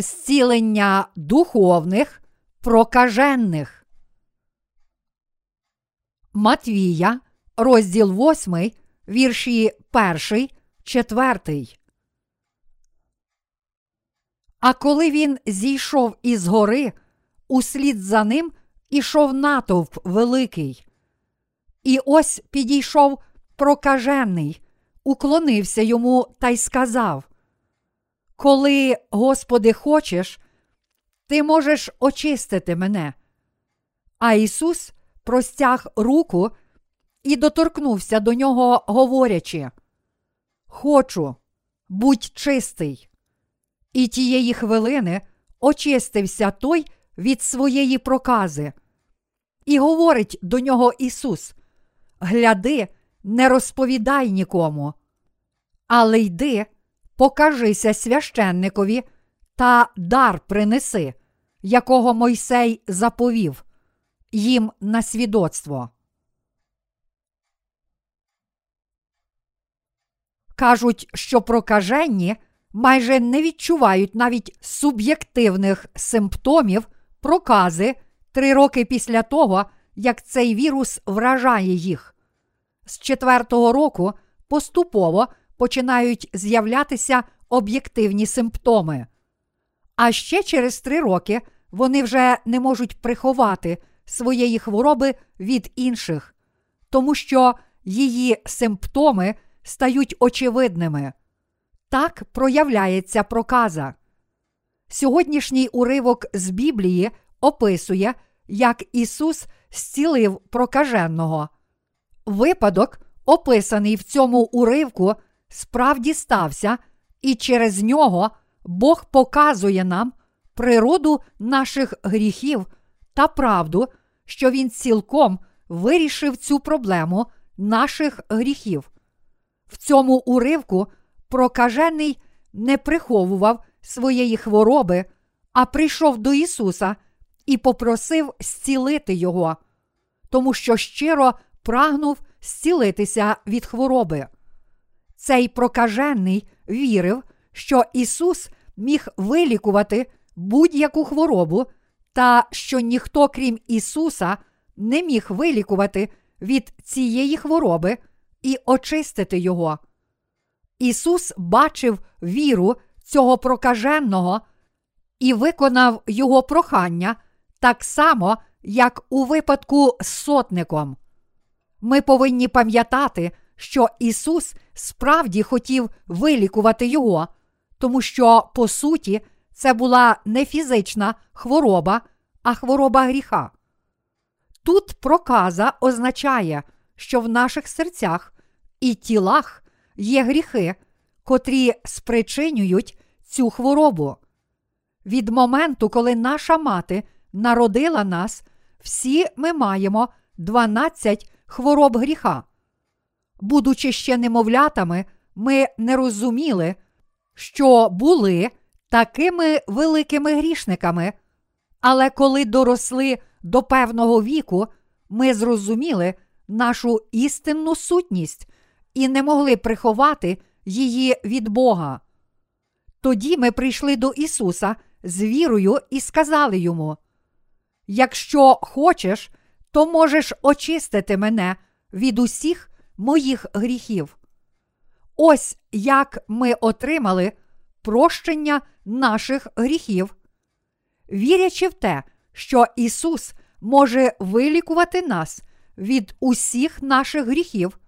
зцілення духовних прокажених. Матвія, розділ 8, вірші 1, 4. А коли він зійшов із гори, услід за ним ішов натовп великий. І ось підійшов прокажений, уклонився йому та й сказав: Коли, Господи, хочеш, ти можеш очистити мене. А Ісус простяг руку і доторкнувся до нього, говорячи: Хочу, будь чистий. І тієї хвилини очистився той від своєї прокази. І говорить до нього Ісус: Гляди, не розповідай нікому, але йди, покажися священникові та дар принеси, якого Мойсей заповів їм на свідоцтво. Кажуть, що прокаженні майже не відчувають навіть суб'єктивних симптомів прокази три роки після того, як цей вірус вражає їх. З четвертого року поступово починають з'являтися об'єктивні симптоми. А ще через три роки вони вже не можуть приховати своєї хвороби від інших, тому що її симптоми стають очевидними. Так проявляється проказа. Сьогоднішній уривок з Біблії описує, як Ісус зцілив прокаженого. Випадок, описаний в цьому уривку, справді стався, і через нього Бог показує нам природу наших гріхів та правду, що Він цілком вирішив цю проблему наших гріхів. В цьому уривку прокажений не приховував своєї хвороби, а прийшов до Ісуса і попросив зцілити Його, тому що щиро прагнув зцілитися від хвороби. Цей прокажений вірив, що Ісус міг вилікувати будь-яку хворобу, та що ніхто, крім Ісуса, не міг вилікувати від цієї хвороби і очистити Його. Ісус бачив віру цього прокаженого і виконав його прохання так само, як у випадку з сотником. Ми повинні пам'ятати, що Ісус справді хотів вилікувати Його, тому що, по суті, це була не фізична хвороба, а хвороба гріха. Тут проказа означає, що в наших серцях і тілах є гріхи, котрі спричинюють цю хворобу. Від моменту, коли наша мати народила нас, всі ми маємо 12 хвороб гріха. Будучи ще немовлятами, ми не розуміли, що були такими великими грішниками, але коли доросли до певного віку, ми зрозуміли нашу істинну сутність і не могли приховати її від Бога. Тоді ми прийшли до Ісуса з вірою і сказали йому: Якщо хочеш, то можеш очистити мене від усіх моїх гріхів. Ось як ми отримали прощення наших гріхів, вірячи в те, що Ісус може вилікувати нас від усіх наших гріхів,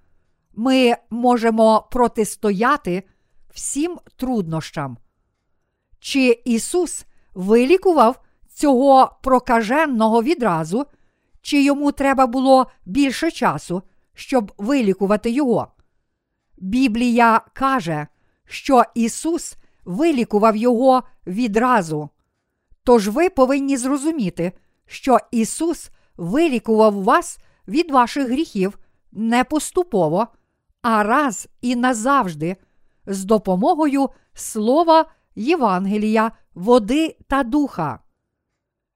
ми можемо протистояти всім труднощам. Чи Ісус вилікував цього прокаженого відразу, чи йому треба було більше часу, щоб вилікувати його? Біблія каже, що Ісус вилікував його відразу. Тож ви повинні зрозуміти, що Ісус вилікував вас від ваших гріхів не поступово, а раз і назавжди, з допомогою слова Євангелія, води та духа.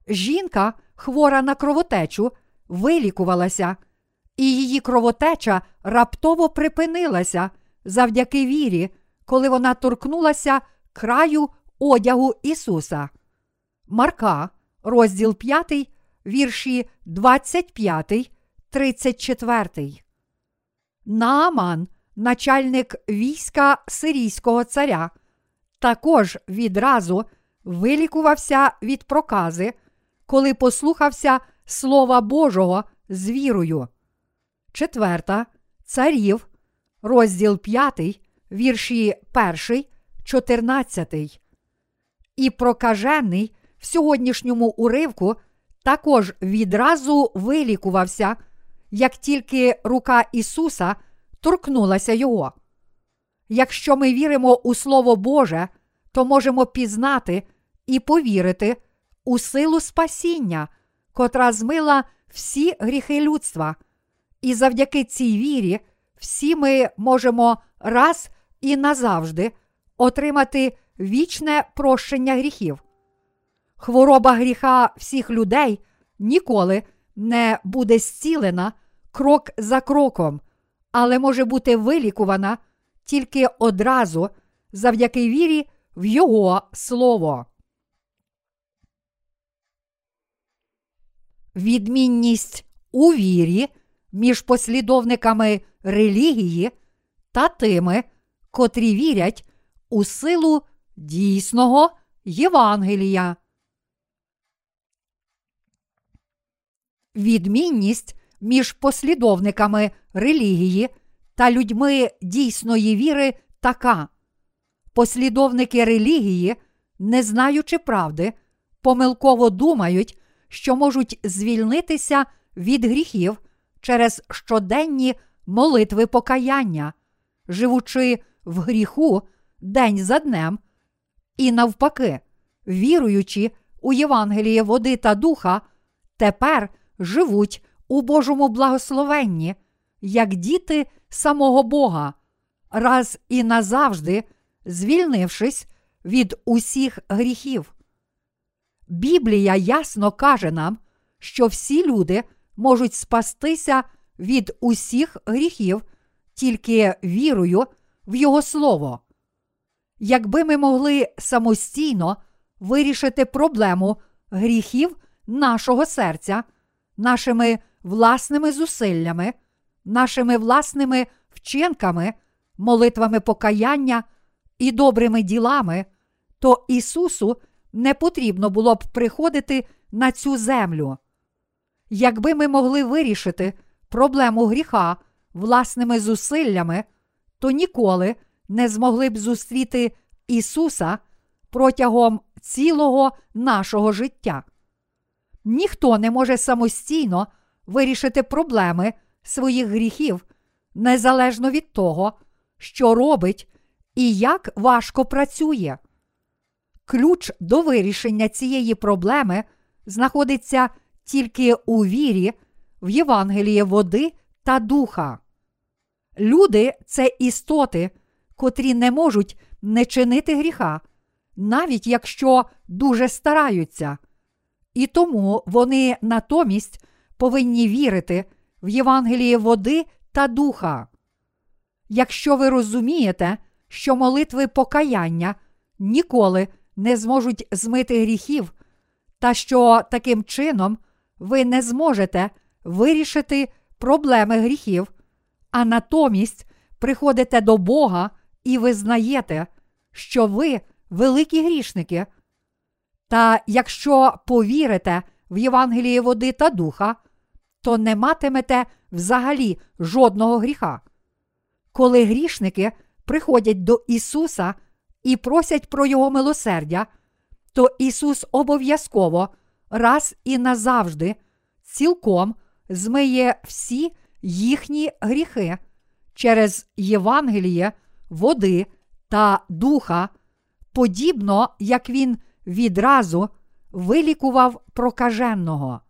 Жінка, хвора на кровотечу, вилікувалася, і її кровотеча раптово припинилася завдяки вірі, коли вона торкнулася краю одягу Ісуса. Марка, розділ 5, вірші 25, 34. Нааман, начальник війська сирійського царя, також відразу вилікувався від прокази, коли послухався Слова Божого з вірою. Четверта царів, розділ 5, вірші 1, 14. І прокажений в сьогоднішньому уривку також відразу вилікувався, як тільки рука Ісуса торкнулася Його. Якщо ми віримо у Слово Боже, то можемо пізнати і повірити у силу спасіння, котра змила всі гріхи людства. І завдяки цій вірі всі ми можемо раз і назавжди отримати вічне прощення гріхів. Хвороба гріха всіх людей ніколи не буде зцілена крок за кроком, але може бути вилікувана тільки одразу завдяки вірі в Його Слово. Відмінність у вірі між послідовниками релігії та тими, котрі вірять у силу дійсного Євангелія. Відмінність між послідовниками релігії та людьми дійсної віри така. Послідовники релігії, не знаючи правди, помилково думають, що можуть звільнитися від гріхів через щоденні молитви покаяння, живучи в гріху день за днем, і навпаки, віруючи у Євангеліє води та духа, тепер живуть у Божому благословенні, як діти самого Бога, раз і назавжди звільнившись від усіх гріхів. Біблія ясно каже нам, що всі люди можуть спастися від усіх гріхів тільки вірою в Його Слово. Якби ми могли самостійно вирішити проблему гріхів нашого серця, нашими власними зусиллями, нашими власними вчинками, молитвами покаяння і добрими ділами, то Ісусу не потрібно було б приходити на цю землю. Якби ми могли вирішити проблему гріха власними зусиллями, то ніколи не змогли б зустріти Ісуса протягом цілого нашого життя. Ніхто не може самостійно вирішити проблеми своїх гріхів незалежно від того, що робить і як важко працює. Ключ до вирішення цієї проблеми знаходиться тільки у вірі в Євангеліє води та духа. Люди це істоти, котрі не можуть не чинити гріха, навіть якщо дуже стараються. І тому вони натомість повинні вірити в Євангеліє води та духа. Якщо ви розумієте, що молитви покаяння ніколи не зможуть змити гріхів, та що таким чином ви не зможете вирішити проблеми гріхів, а натомість приходите до Бога і визнаєте, що ви великі грішники. Та якщо повірите в Євангеліє води та духа, то не матимете взагалі жодного гріха. Коли грішники приходять до Ісуса і просять про Його милосердя, то Ісус обов'язково раз і назавжди цілком змиє всі їхні гріхи через Євангеліє, води та духа, подібно як Він відразу вилікував прокаженого.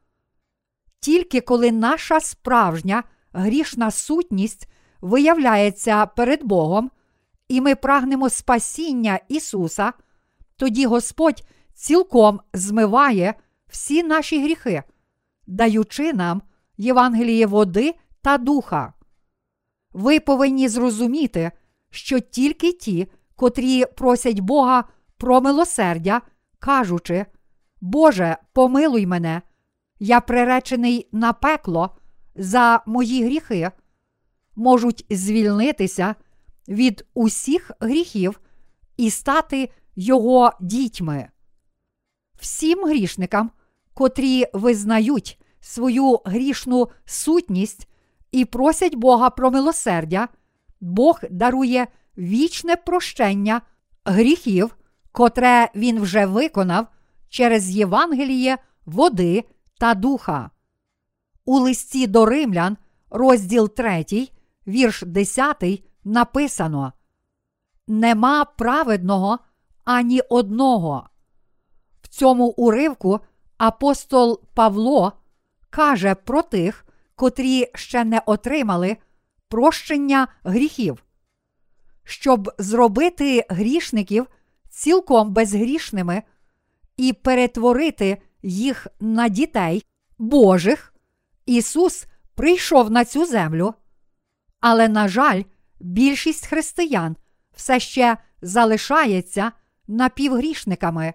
Тільки коли наша справжня грішна сутність виявляється перед Богом, і ми прагнемо спасіння Ісуса, тоді Господь цілком змиває всі наші гріхи, даючи нам Євангеліє води та духа. Ви повинні зрозуміти, що тільки ті, котрі просять Бога про милосердя, кажучи, Боже, помилуй мене, я приречений на пекло за мої гріхи, можуть звільнитися від усіх гріхів і стати його дітьми. Всім грішникам, котрі визнають свою грішну сутність і просять Бога про милосердя, Бог дарує вічне прощення гріхів, котре Він вже виконав через Євангеліє, води та духа. У листі до римлян, розділ 3, вірш 10, написано: Нема праведного ані одного. Цьому уривку апостол Павло каже про тих, котрі ще не отримали прощення гріхів. Щоб зробити грішників цілком безгрішними і перетворити їх на дітей Божих, Ісус прийшов на цю землю. Але, на жаль, більшість християн все ще залишається напівгрішниками,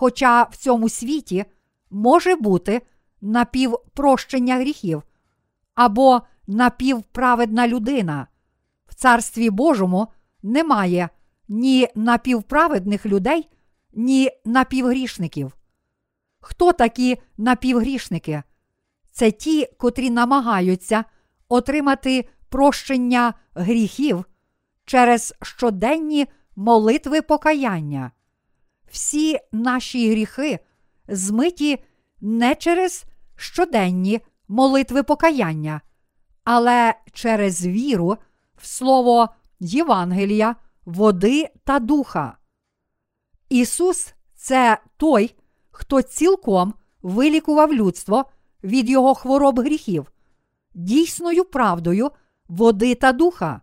хоча в цьому світі може бути напівпрощення гріхів або напівправедна людина. В Царстві Божому немає ні напівправедних людей, ні напівгрішників. Хто такі напівгрішники? Це ті, котрі намагаються отримати прощення гріхів через щоденні молитви покаяння. Всі наші гріхи змиті не через щоденні молитви покаяння, але через віру в слово Євангелія, води та духа. Ісус це той, хто цілком вилікував людство від його хвороб гріхів, дійсною правдою води та духа.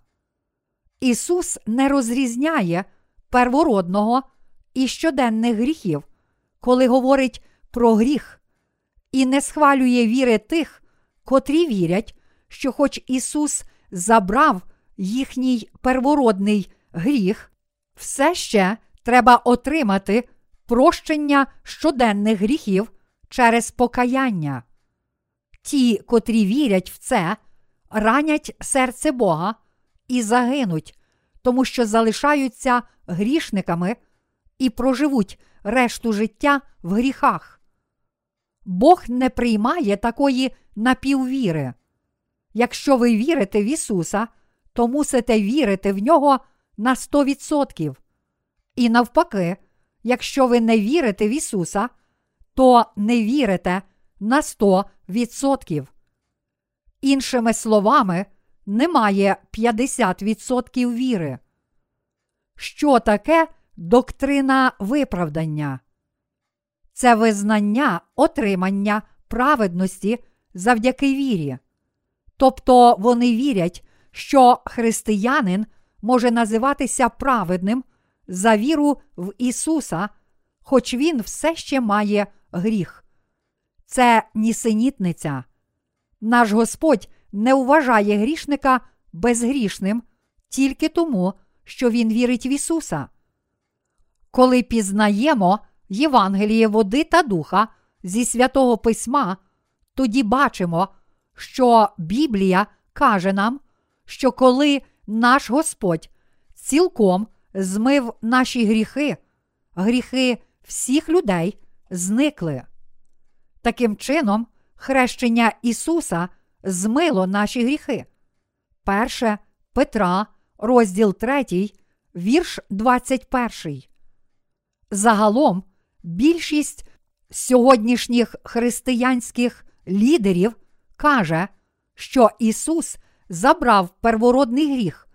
Ісус не розрізняє первородного і щоденних гріхів, коли говорить про гріх, і не схвалює віри тих, котрі вірять, що, хоч Ісус забрав їхній первородний гріх, все ще треба отримати прощення щоденних гріхів через покаяння. Ті, котрі вірять в це, ранять серце Бога і загинуть, тому що залишаються грішниками і проживуть решту життя в гріхах. Бог не приймає такої напіввіри. Якщо ви вірите в Ісуса, то мусите вірити в нього на 100%. І навпаки, якщо ви не вірите в Ісуса, то не вірите на 100%. Іншими словами, немає 50% віри. Що таке доктрина виправдання? Це визнання отримання праведності завдяки вірі. Тобто вони вірять, що християнин може називатися праведним за віру в Ісуса, хоч він все ще має гріх. Це нісенітниця. Наш Господь не вважає грішника безгрішним тільки тому, що Він вірить в Ісуса. Коли пізнаємо Євангеліє води та духа зі святого Письма, тоді бачимо, що Біблія каже нам, що коли наш Господь цілком змив наші гріхи, гріхи всіх людей зникли. Таким чином, хрещення Ісуса змило наші гріхи. Перше Петра, розділ 3, вірш 21. Загалом більшість сьогоднішніх християнських лідерів каже, що Ісус забрав первородний гріх,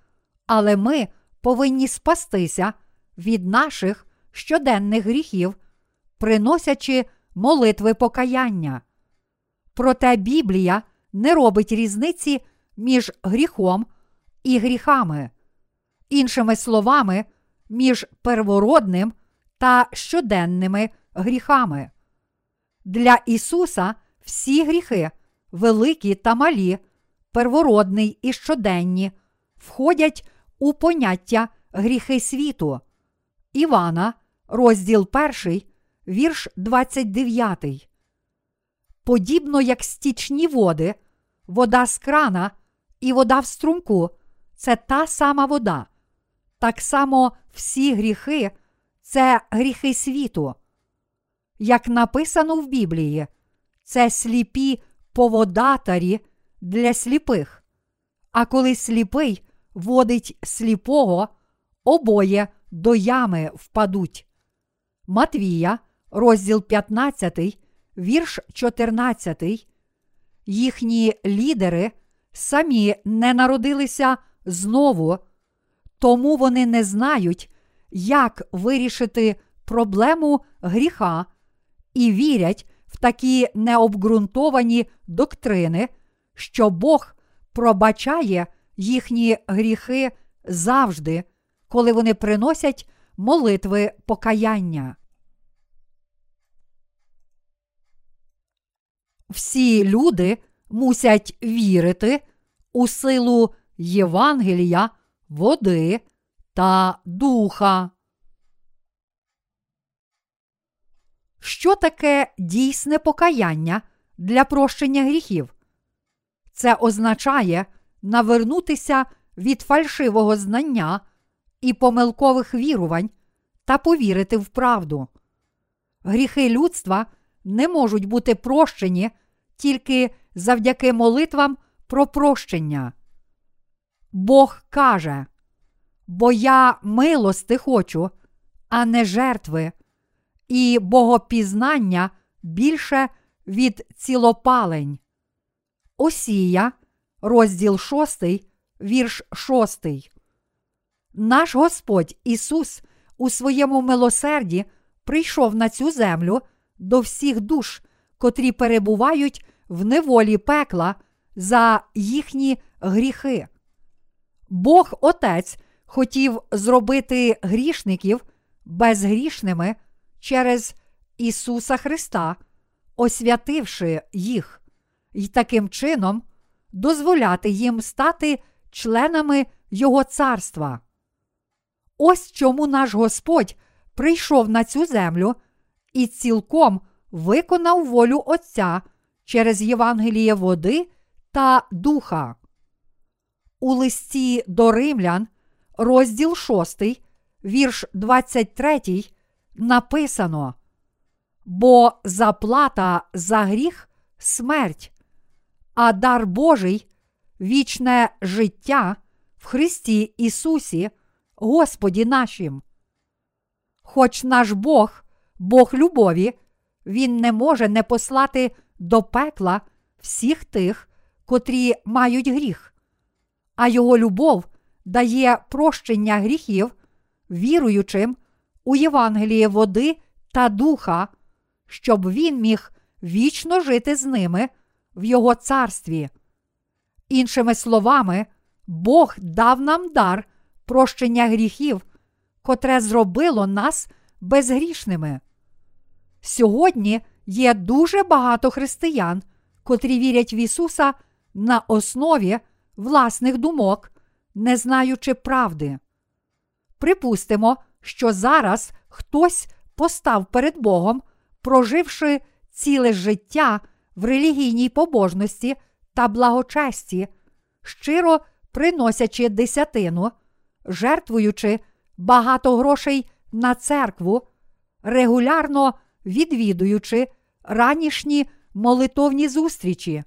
але ми повинні спастися від наших щоденних гріхів, приносячи молитви покаяння. Проте Біблія не робить різниці між гріхом і гріхами, іншими словами, між первородним та щоденними гріхами. Для Ісуса всі гріхи, великі та малі, первородний і щоденні, входять у поняття гріхи світу. Івана, розділ 1, вірш 29. Подібно як стічні води, вода з крана і вода в струмку це та сама вода. Так само всі гріхи це гріхи світу. Як написано в Біблії, це сліпі поводатарі для сліпих. А коли сліпий водить сліпого, обоє до ями впадуть. Матвія, розділ 15, вірш 14. Їхні лідери самі не народилися знову, тому вони не знають, як вирішити проблему гріха і вірять в такі необґрунтовані доктрини, що Бог пробачає їхні гріхи завжди, коли вони приносять молитви покаяння. Всі люди мусять вірити у силу Євангелія, води та духа. Що таке дійсне покаяння для прощення гріхів? Це означає навернутися від фальшивого знання і помилкових вірувань та повірити в правду. Гріхи людства не можуть бути прощені тільки завдяки молитвам про прощення. Бог каже, бо я милости хочу, а не жертви, і богопізнання більше від цілопалень. Осія, розділ 6, вірш 6. Наш Господь Ісус у своєму милосерді прийшов на цю землю до всіх душ, котрі перебувають в неволі пекла за їхні гріхи. Бог Отець хотів зробити грішників безгрішними через Ісуса Христа, освятивши їх, і таким чином дозволяти їм стати членами Його царства. Ось чому наш Господь прийшов на цю землю і цілком виконав волю Отця через Євангеліє води та духа. У листі до римлян, розділ 6, вірш 23, написано: Бо заплата за гріх смерть, а дар Божий вічне життя в Христі Ісусі, Господі нашим. Хоч наш Бог, Бог любові, Він не може не послати до пекла всіх тих, котрі мають гріх, а Його любов дає прощення гріхів, віруючим у Євангеліє води та духа, щоб він міг вічно жити з ними в Його царстві. Іншими словами, Бог дав нам дар прощення гріхів, котре зробило нас безгрішними. Сьогодні є дуже багато християн, котрі вірять в Ісуса на основі власних думок, не знаючи правди. Припустимо, що зараз хтось постав перед Богом, проживши ціле життя в релігійній побожності та благочесті, щиро приносячи десятину, жертвуючи багато грошей на церкву, регулярно відвідуючи ранішні молитовні зустрічі.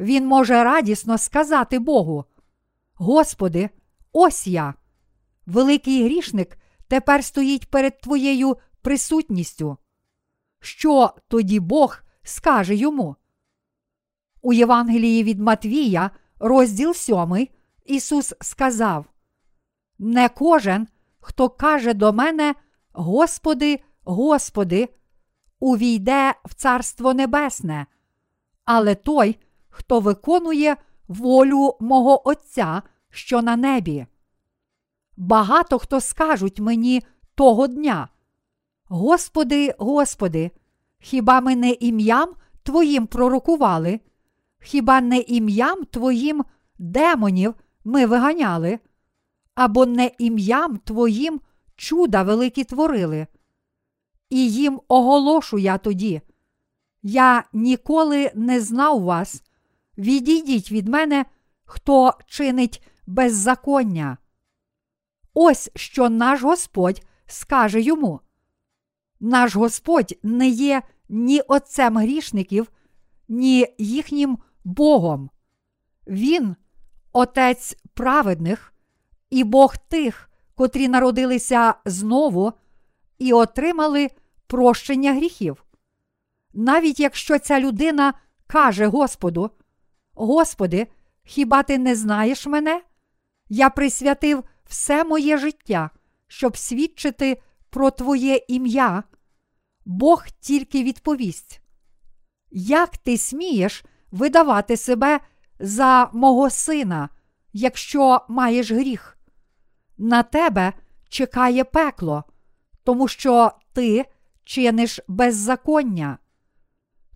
Він може радісно сказати Богу: Господи, ось я, великий грішник, тепер стоїть перед Твоєю присутністю. Що тоді Бог скаже йому? У Євангелії від Матвія, розділ 7, Ісус сказав: Не кожен, хто каже до мене, Господи, Господи, увійде в Царство Небесне, але той, хто виконує волю мого Отця, що на небі. Багато хто скажуть мені того дня. Господи, Господи, хіба ми не ім'ям Твоїм пророкували? Хіба не ім'ям Твоїм демонів ми виганяли? Або не ім'ям Твоїм чуда великі творили. І їм оголошу я тоді. Я ніколи не знав вас. Відійдіть від мене, хто чинить беззаконня. Ось що наш Господь скаже йому. Наш Господь не є ні отцем грішників, ні їхнім Богом. Він Отець праведних і Бог тих, котрі народилися знову і отримали прощення гріхів. Навіть якщо ця людина каже Господу, Господи, хіба ти не знаєш мене? Я присвятив все моє життя, щоб свідчити про Твоє ім'я, Бог тільки відповість. Як ти смієш видавати себе за мого сина, якщо маєш гріх? На тебе чекає пекло, тому що ти чиниш беззаконня.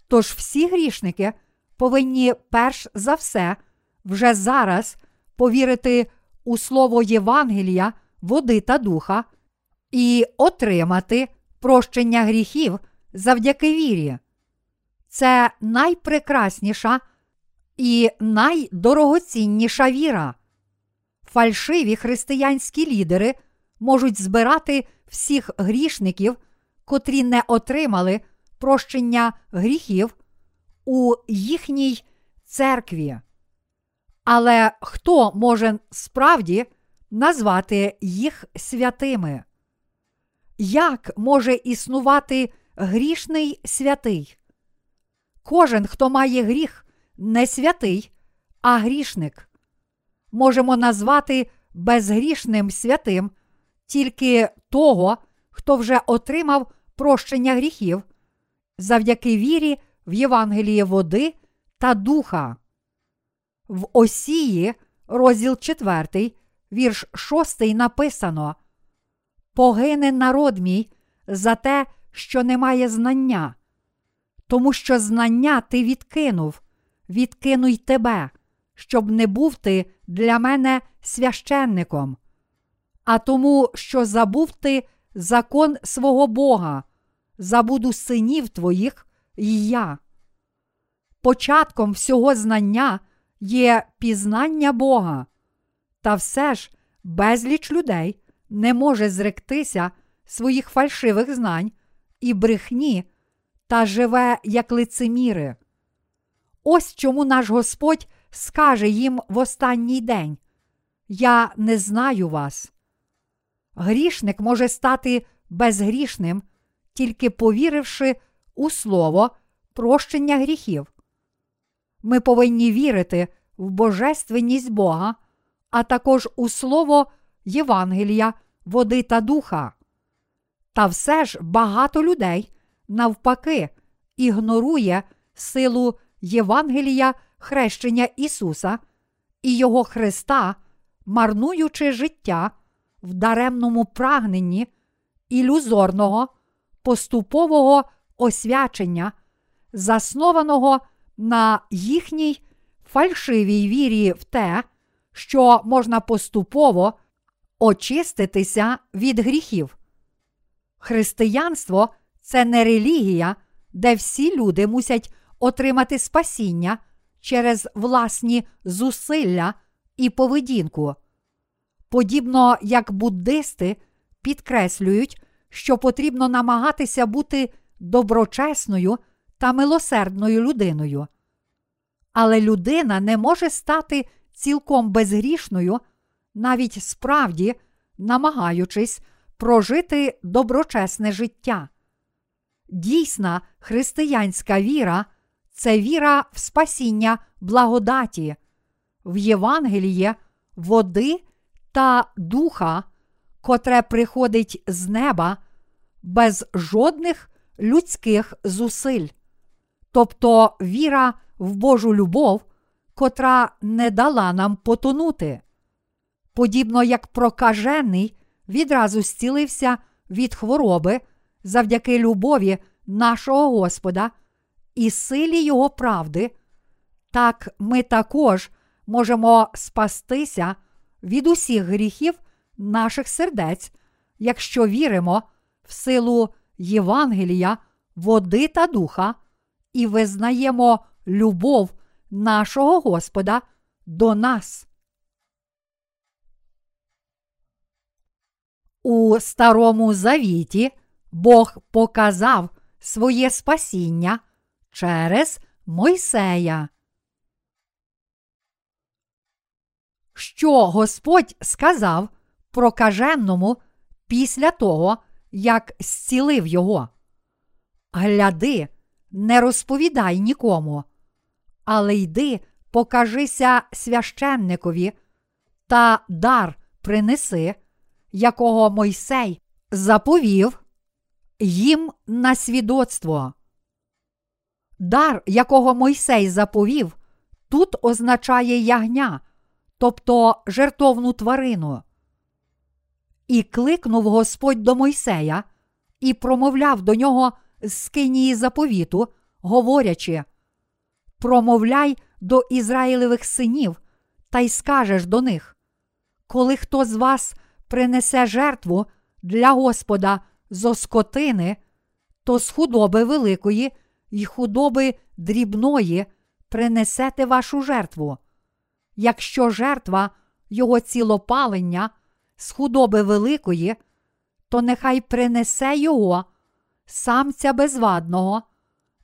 Тож всі грішники повинні перш за все вже зараз повірити у слово Євангелія, води та духа і отримати прощення гріхів завдяки вірі. Це найпрекрасніша і найдорогоцінніша віра. Фальшиві християнські лідери можуть збирати всіх грішників, котрі не отримали прощення гріхів у їхній церкві. Але хто може справді назвати їх святими? Як може існувати грішний святий? Кожен, хто має гріх, не святий, а грішник. Можемо назвати безгрішним святим тільки того, хто вже отримав прощення гріхів завдяки вірі в Євангеліє води та духа. В Осії, розділ 4, вірш 6 написано: Погине народ мій за те, що немає знання, тому що знання ти відкинув, відкинуй тебе, щоб не був ти для мене священником, а тому, що забув ти закон свого Бога, забуду синів твоїх і я. Початком всього знання є пізнання Бога, та все ж безліч людей не може зректися своїх фальшивих знань і брехні та живе як лицеміри. Ось чому наш Господь скаже їм в останній день: Я не знаю вас. Грішник може стати безгрішним, тільки повіривши у слово прощення гріхів. Ми повинні вірити в божественність Бога, а також у слово Євангелія, води та духа. Та все ж багато людей, навпаки, ігнорує силу Євангелія хрещення Ісуса і Його Христа, марнуючи життя в даремному прагненні ілюзорного, поступового освячення, заснованого на їхній фальшивій вірі в те, що можна поступово очиститися від гріхів. Християнство це не релігія, де всі люди мусять отримати спасіння через власні зусилля і поведінку. Подібно як буддисти підкреслюють, що потрібно намагатися бути доброчесною та милосердною людиною. Але людина не може стати цілком безгрішною, навіть справді намагаючись прожити доброчесне життя. Дійсна християнська віра це віра в спасіння благодаті, в Євангеліє, води та духа, котре приходить з неба без жодних людських зусиль, тобто віра в Божу любов, котра не дала нам потонути. Подібно як прокажений відразу зцілився від хвороби завдяки любові нашого Господа і силі Його правди, так ми також можемо спастися від усіх гріхів наших сердець якщо віримо в силу Євангелія, води та духа і визнаємо любов нашого Господа до нас. У Старому Завіті Бог показав своє спасіння через Мойсея. Що Господь сказав прокаженному після того, як зцілив його? Гляди, не розповідай нікому, але йди, покажися священникові та дар принеси, якого Мойсей заповів їм на свідоцтво. Дар, якого Мойсей заповів, тут означає ягня, тобто жертовну тварину. І кликнув Господь до Мойсея і промовляв до нього з скинії заповіту, говорячи: Промовляй до Ізраїлевих синів, та й скажеш до них, коли хто з вас принесе жертву для Господа зо скотини, то з худоби великої й худоби дрібної принесете вашу жертву. Якщо жертва його цілопалення з худоби великої, то нехай принесе його, самця безвадного,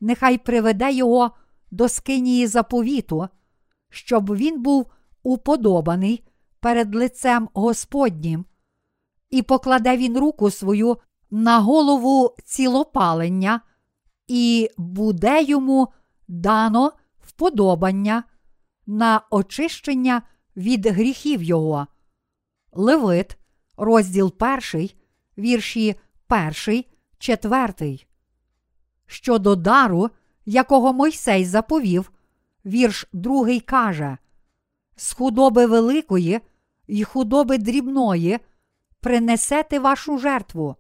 нехай приведе його до скинії заповіту, щоб він був уподобаний перед лицем Господнім, і покладе він руку свою на голову цілопалення, і буде йому дано вподобання на очищення від гріхів його. Левит, розділ перший, вірші перший, четвертий. Щодо дару, якого Мойсей заповів, вірш другий каже: З худоби великої й худоби дрібної принесете вашу жертву.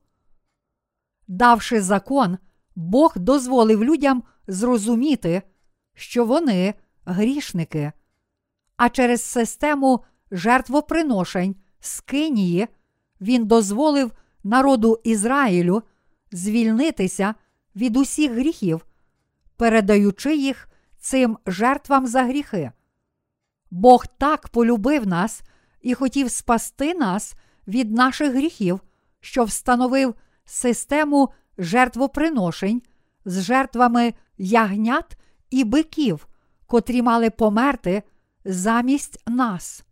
Давши закон, Бог дозволив людям зрозуміти, що вони грішники, а через систему жертвоприношень Скинії він дозволив народу Ізраїлю звільнитися від усіх гріхів, передаючи їх цим жертвам за гріхи. Бог так полюбив нас і хотів спасти нас від наших гріхів, що встановив систему жертвоприношень з жертвами ягнят і биків, котрі мали померти замість нас.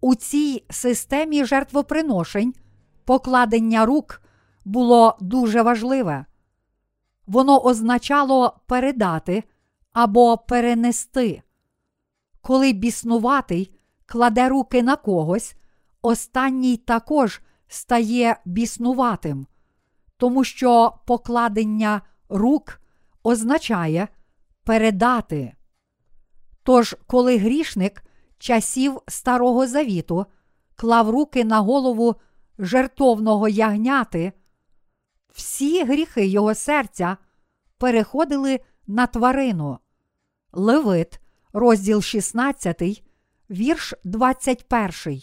У цій системі жертвоприношень покладення рук було дуже важливе. Воно означало передати або перенести. Коли біснуватий кладе руки на когось, останній також стає біснуватим, тому що покладення рук означає передати. Тож, коли грішник часів Старого Завіту клав руки на голову жертовного ягняти, всі гріхи його серця переходили на тварину. Левит, розділ 16, вірш 21.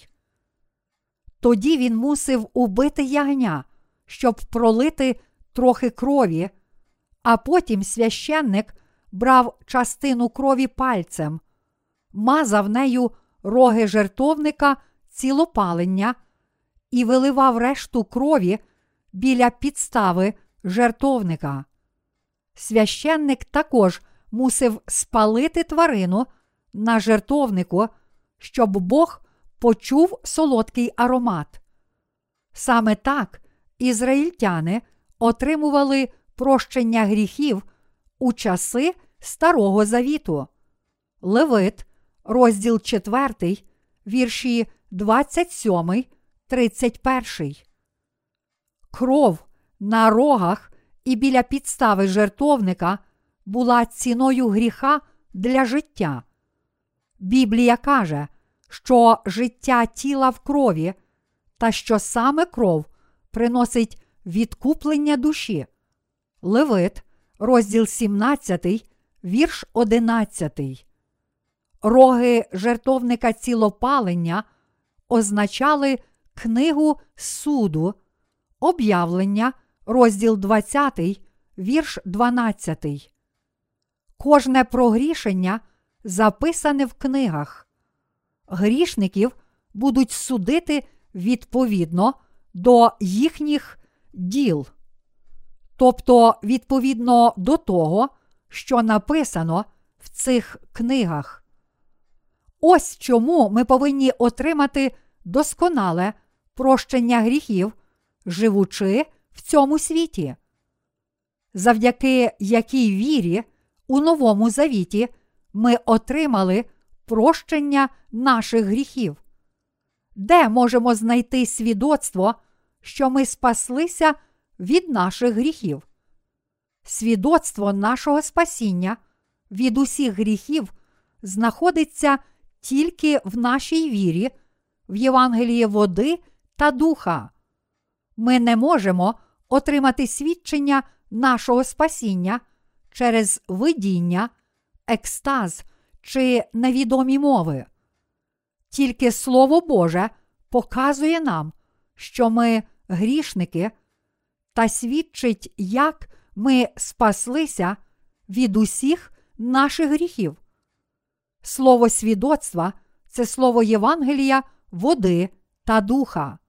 Тоді він мусив убити ягня, щоб пролити трохи крові, а потім священник брав частину крові пальцем, мазав нею роги жертовника цілопалення і виливав решту крові біля підстави жертовника. Священник також мусив спалити тварину на жертовнику, щоб Бог почув солодкий аромат. Саме так ізраїльтяни отримували прощення гріхів у часи Старого Завіту. Левит, розділ 4, вірші 27, 31. Кров на рогах і біля підстави жертовника була ціною гріха для життя. Біблія каже, що життя тіла в крові, та що саме кров приносить відкуплення душі. Левит, розділ 17, вірш 11. Роги жертовника цілопалення означали книгу суду, об'явлення, розділ 20, вірш 12. Кожне прогрішення записане в книгах. Грішників будуть судити відповідно до їхніх діл, тобто відповідно до того, що написано в цих книгах. Ось чому ми повинні отримати досконале прощення гріхів, живучи в цьому світі. Завдяки якій вірі у Новому Завіті ми отримали прощення наших гріхів, де можемо знайти свідоцтво, що ми спаслися від наших гріхів. Свідоцтво нашого спасіння від усіх гріхів знаходиться тільки в нашій вірі, в Євангелії води та духа. Ми не можемо отримати свідчення нашого спасіння через видіння, екстаз чи невідомі мови. Тільки Слово Боже показує нам, що ми грішники, та свідчить, як ми спаслися від усіх наших гріхів. Слово свідоцтва це слово Євангелія, води та духа.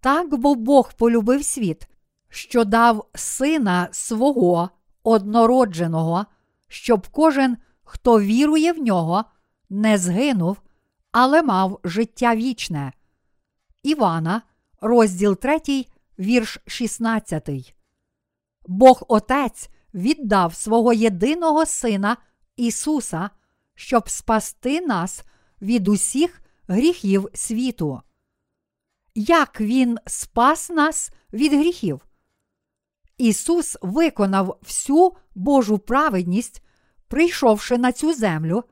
Так бо Бог полюбив світ, що дав сина свого однородженого, щоб кожен, хто вірує в нього, не згинув, але мав життя вічне. Івана, розділ 3, вірш 16. Бог Отець віддав свого єдиного Сина Ісуса, щоб спасти нас від усіх гріхів світу. Як Він спас нас від гріхів? Ісус виконав всю Божу праведність, прийшовши на цю землю,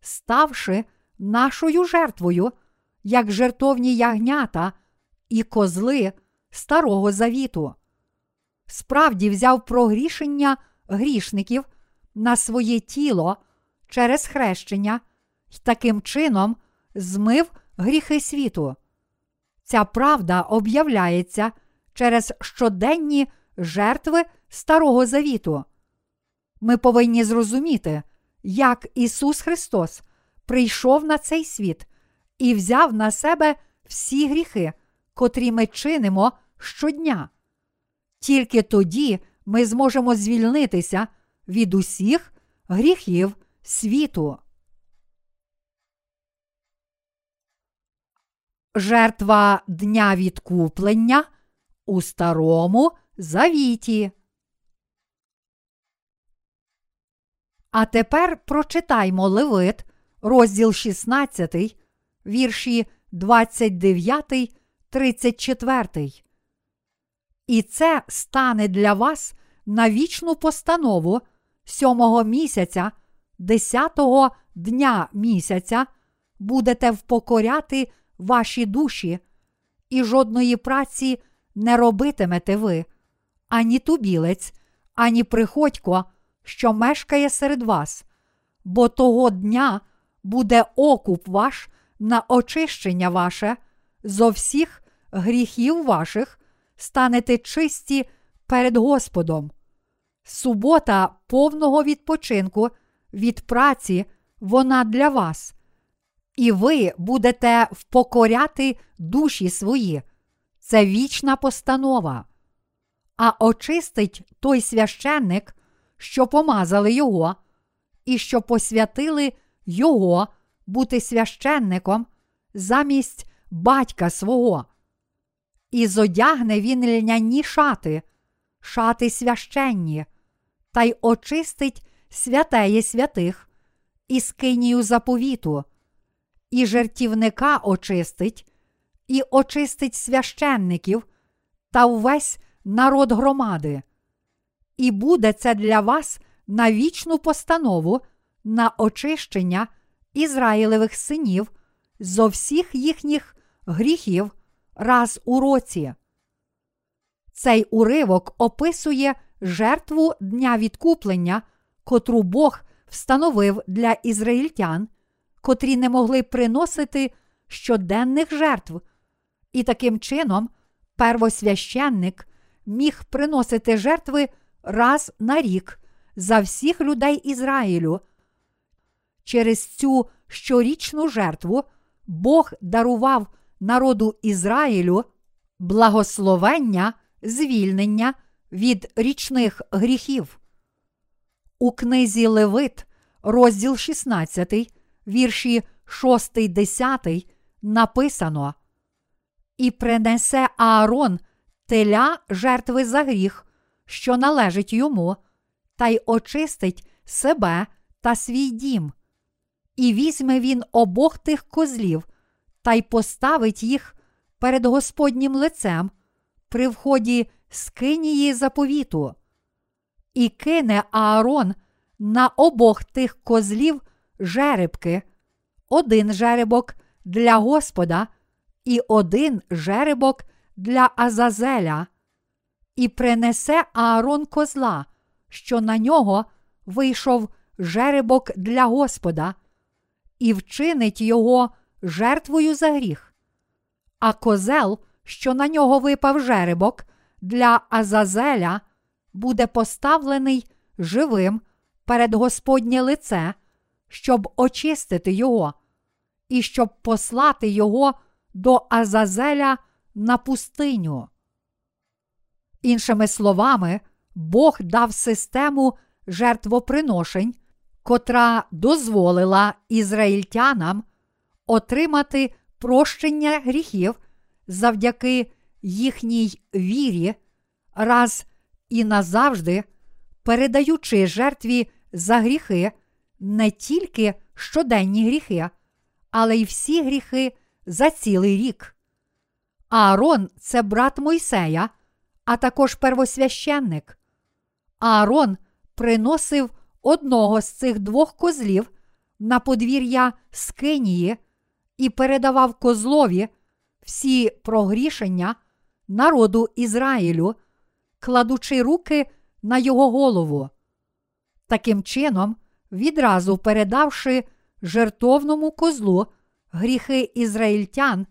ставши нашою жертвою, як жертовні ягнята і козли Старого Завіту. Справді взяв прогрішення грішників на своє тіло через хрещення і таким чином змив гріхи світу. Ця правда об'являється через щоденні жертви Старого Завіту. Ми повинні зрозуміти, як Ісус Христос прийшов на цей світ і взяв на себе всі гріхи, котрі ми чинимо щодня. Тільки тоді ми зможемо звільнитися від усіх гріхів світу. Жертва Дня відкуплення у Старому Завіті. А тепер прочитаймо Левит, розділ 16, вірші 29, 34. І це стане для вас на вічну постанову сьомого місяця, десятого дня місяця, будете впокоряти ваші душі, і жодної праці не робитимете ви, ані тубілець, ані приходько, що мешкає серед вас, бо того дня буде окуп ваш на очищення ваше зо всіх гріхів ваших станете чисті перед Господом. Субота повного відпочинку від праці вона для вас, і ви будете впокоряти душі свої. Це вічна постанова. А очистить той священник, що помазали його, і що посвятили його бути священником замість батька свого. І зодягне він льняні шати, шати священні, та й очистить святеє святих і скинію заповіту, і жертівника очистить, і очистить священників та увесь народ громади. І буде це для вас на вічну постанову на очищення Ізраїлевих синів зо всіх їхніх гріхів раз у році. Цей уривок описує жертву Дня відкуплення, котру Бог встановив для ізраїльтян, котрі не могли приносити щоденних жертв, І таким чином первосвященник міг приносити жертви раз на рік за всіх людей Ізраїлю. Через цю щорічну жертву Бог дарував народу Ізраїлю благословення, звільнення від річних гріхів. У книзі Левит, розділ 16, вірші 6, 10, написано І принесе Аарон теля жертви за гріх, що належить йому, та й очистить себе та свій дім. І візьме він обох тих козлів та й поставить їх перед Господнім лицем при вході скинії заповіту, і кине Аарон на обох тих козлів жеребки, один жеребок для Господа і один жеребок для Азазеля, і принесе Аарон козла, що на нього вийшов жеребок для Господа, і вчинить його жертвою за гріх. А козел, що на нього випав жеребок для Азазеля, буде поставлений живим перед Господнє лице, щоб очистити його, і щоб послати його до Азазеля на пустиню. Іншими словами, Бог дав систему жертвоприношень, котра дозволила ізраїльтянам отримати прощення гріхів завдяки їхній вірі, раз і назавжди передаючи жертві за гріхи не тільки щоденні гріхи, але й всі гріхи за цілий рік. Аарон це брат Мойсея, а також первосвященник. Аарон приносив одного з цих двох козлів на подвір'я Скинії і передавав козлові всі прогрішення народу Ізраїлю, кладучи руки на його голову. Таким чином, відразу передавши жертовному козлу гріхи ізраїльтян,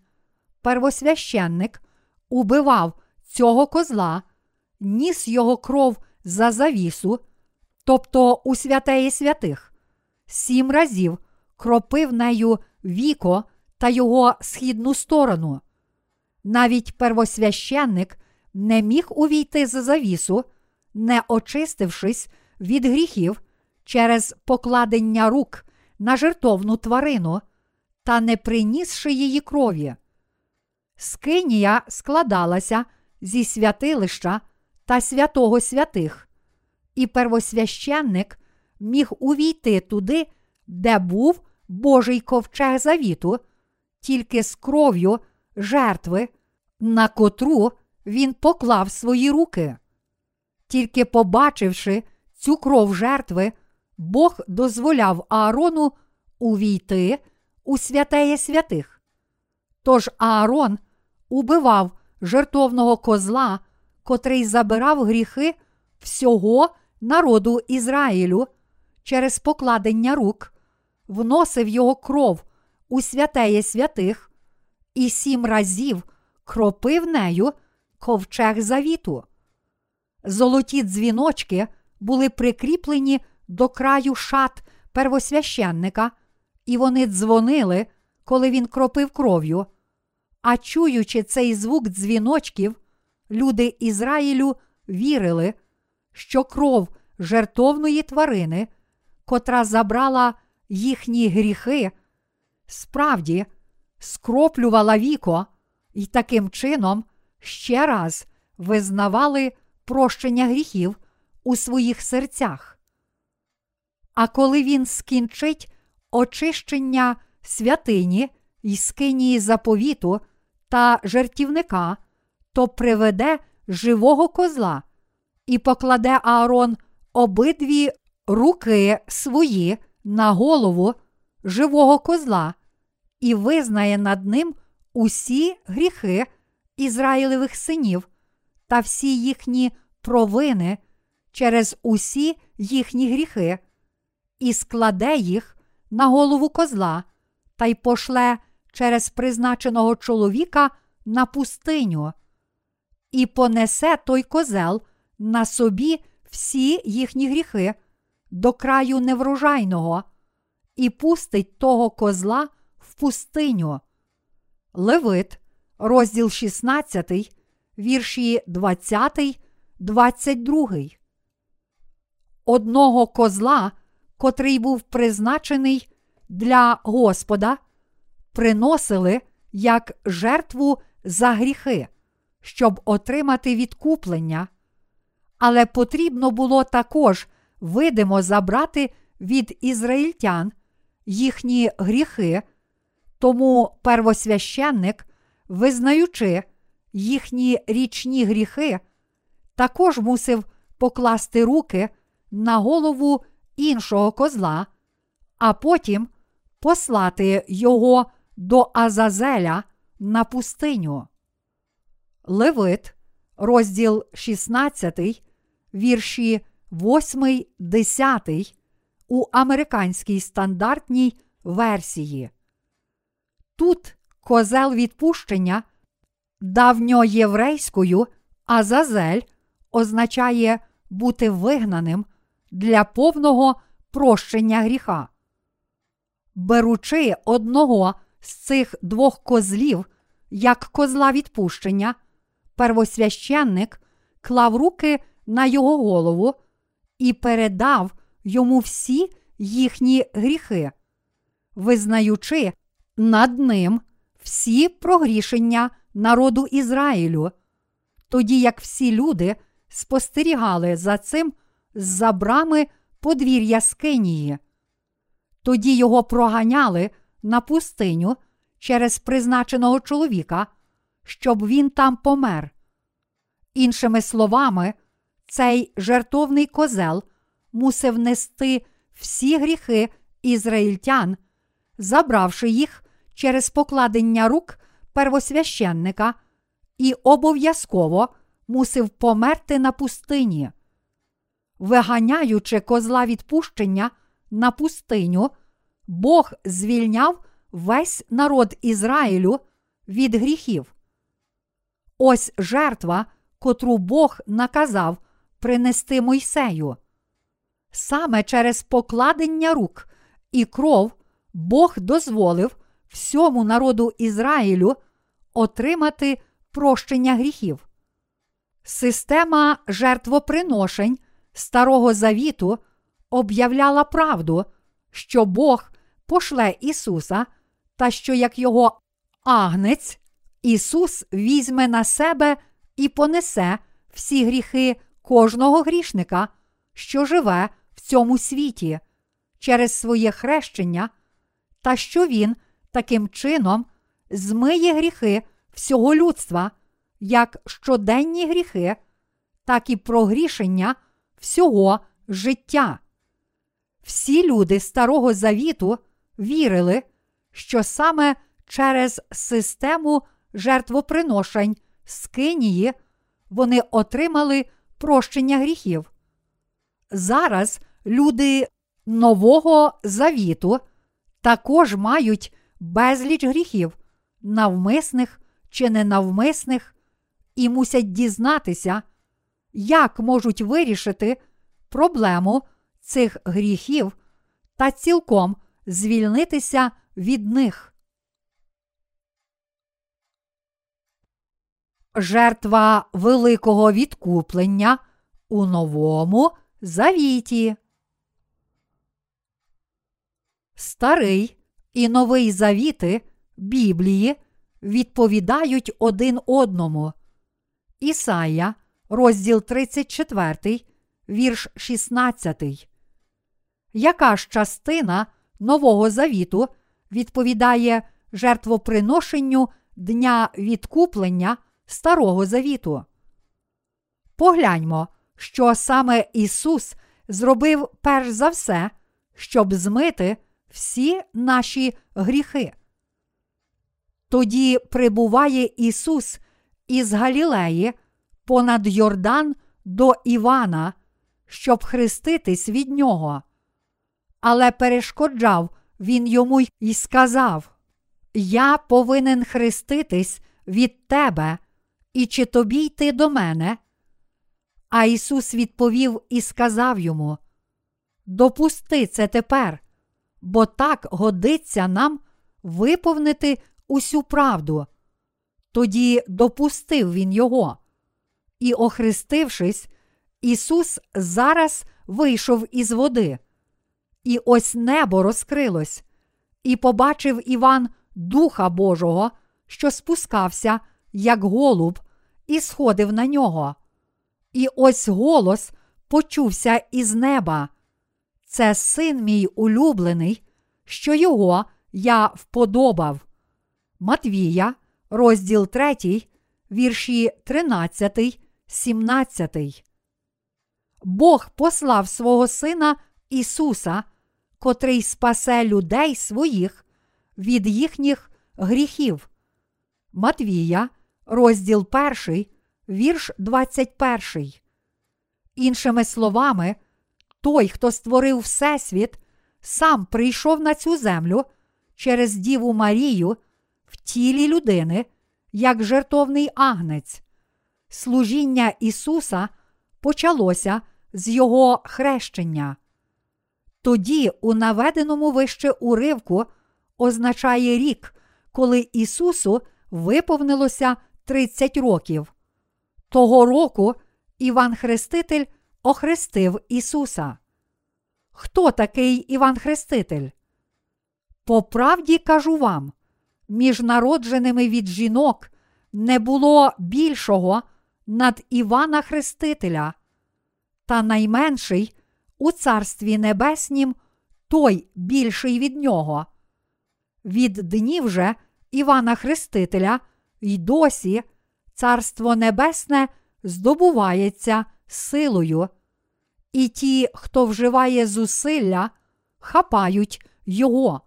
первосвященник убивав цього козла, ніс його кров за завісу, тобто у святеї святих, сім разів кропив нею віко та його східну сторону. Навіть первосвященник не міг увійти за завісу, не очистившись від гріхів через покладення рук на жертовну тварину та не принісши її крові. Скинія складалася зі святилища та святого святих, і первосвященник міг увійти туди, де був Божий ковчег завіту, тільки з кров'ю жертви, на котру він поклав свої руки. Тільки побачивши цю кров жертви, Бог дозволяв Аарону увійти у святеє святих. Тож Аарон убивав жертовного козла, котрий забирав гріхи всього народу Ізраїлю через покладення рук, вносив його кров у святеє святих і сім разів кропив нею ковчег завіту. Золоті дзвіночки були прикріплені до краю шат первосвященника, і вони дзвонили, коли він кропив кров'ю. А чуючи цей звук дзвіночків, люди Ізраїлю вірили, що кров жертовної тварини, котра забрала їхні гріхи, справді скроплювала віко і таким чином ще раз визнавали прощення гріхів у своїх серцях. А коли він скінчить очищення святині й скинії заповіту та жертівника, то приведе живого козла і покладе Аарон обидві руки свої на голову живого козла і визнає над ним усі гріхи Ізраїлевих синів та всі їхні провини через усі їхні гріхи, і складе їх на голову козла та й пошле через призначеного чоловіка на пустиню, і понесе той козел на собі всі їхні гріхи до краю неврожайного, і пустить того козла в пустиню. Левит, розділ 16, вірші 20, 22. Одного козла, котрий був призначений для Господа, приносили як жертву за гріхи, щоб отримати відкуплення. Але потрібно було також видимо забрати від ізраїльтян їхні гріхи, тому первосвященник, визнаючи їхні річні гріхи, також мусив покласти руки на голову іншого козла, а потім послати його до Азазеля на пустиню. Левит, розділ 16, вірші 8, 10 у американській стандартній версії. Тут козел відпущення давньоєврейською Азазель означає бути вигнаним для повного прощення гріха. Беручи одного з цих двох козлів як козла відпущення, первосвященник клав руки на його голову і передав йому всі їхні гріхи, визнаючи над ним всі прогрішення народу Ізраїлю, тоді як всі люди спостерігали за цим з-за брами подвір'я Скинії. Тоді його проганяли на пустиню через призначеного чоловіка, щоб він там помер. Іншими словами, цей жертовний козел мусив нести всі гріхи ізраїльтян, забравши їх через покладення рук первосвященника, і обов'язково мусив померти на пустині. Виганяючи козла відпущення на пустиню, Бог звільняв весь народ Ізраїлю від гріхів. Ось жертва, котру Бог наказав принести Мойсею. Саме через покладення рук і кров Бог дозволив всьому народу Ізраїлю отримати прощення гріхів. Система жертвоприношень Старого Завіту об'являла правду, що Бог пошле Ісуса, та що як його агнець, Ісус візьме на себе і понесе всі гріхи кожного грішника, що живе в цьому світі, через своє хрещення, та що Він таким чином змиє гріхи всього людства, як щоденні гріхи, так і прогрішення всього життя. Всі люди Старого Завіту вірили, що саме через систему жертвоприношень Скинії вони отримали прощення гріхів. Зараз люди Нового Завіту також мають безліч гріхів, навмисних чи ненавмисних, і мусять дізнатися, як можуть вирішити проблему цих гріхів та цілком звільнитися від них. Жертва великого відкуплення у новому завіті. Старий і новий завіти Біблії відповідають один одному. Ісая, розділ 34, вірш 16. Яка ж частина Нового Завіту відповідає жертвоприношенню Дня відкуплення Старого Завіту? Погляньмо, що саме Ісус зробив перш за все, щоб змити всі наші гріхи. Тоді прибуває Ісус із Галілеї понад Йордан до Івана, щоб хреститись від нього. Але перешкоджав він йому й сказав: Я повинен хреститись від тебе, і чи тобі йти до мене? А Ісус відповів і сказав йому: Допусти це тепер, бо так годиться нам виповнити усю правду. Тоді допустив він його. І, охрестившись, Ісус зараз вийшов із води. І ось небо розкрилось, і побачив Іван Духа Божого, що спускався, як голуб, і сходив на нього. І ось голос почувся із неба. Це син мій улюблений, що його я вподобав. Матвія, розділ 3, вірші 13, 17. Бог послав свого Сина Ісуса, котрий спасе людей своїх від їхніх гріхів. Матвія, розділ 1, вірш 21. Іншими словами, той, хто створив Всесвіт, сам прийшов на цю землю через Діву Марію в тілі людини, як жертовний агнець. Служіння Ісуса почалося з Його хрещення. Тоді, у наведеному вище уривку, означає рік, коли Ісусу виповнилося 30 років. Того року Іван Хреститель охрестив Ісуса. Хто такий Іван Хреститель? По правді кажу вам, між народженими від жінок не було більшого над Івана Хрестителя, та найменший у Царстві Небеснім той більший від нього. Від днів же Івана Хрестителя й досі Царство Небесне здобувається силою, і ті, хто вживає зусилля, хапають його.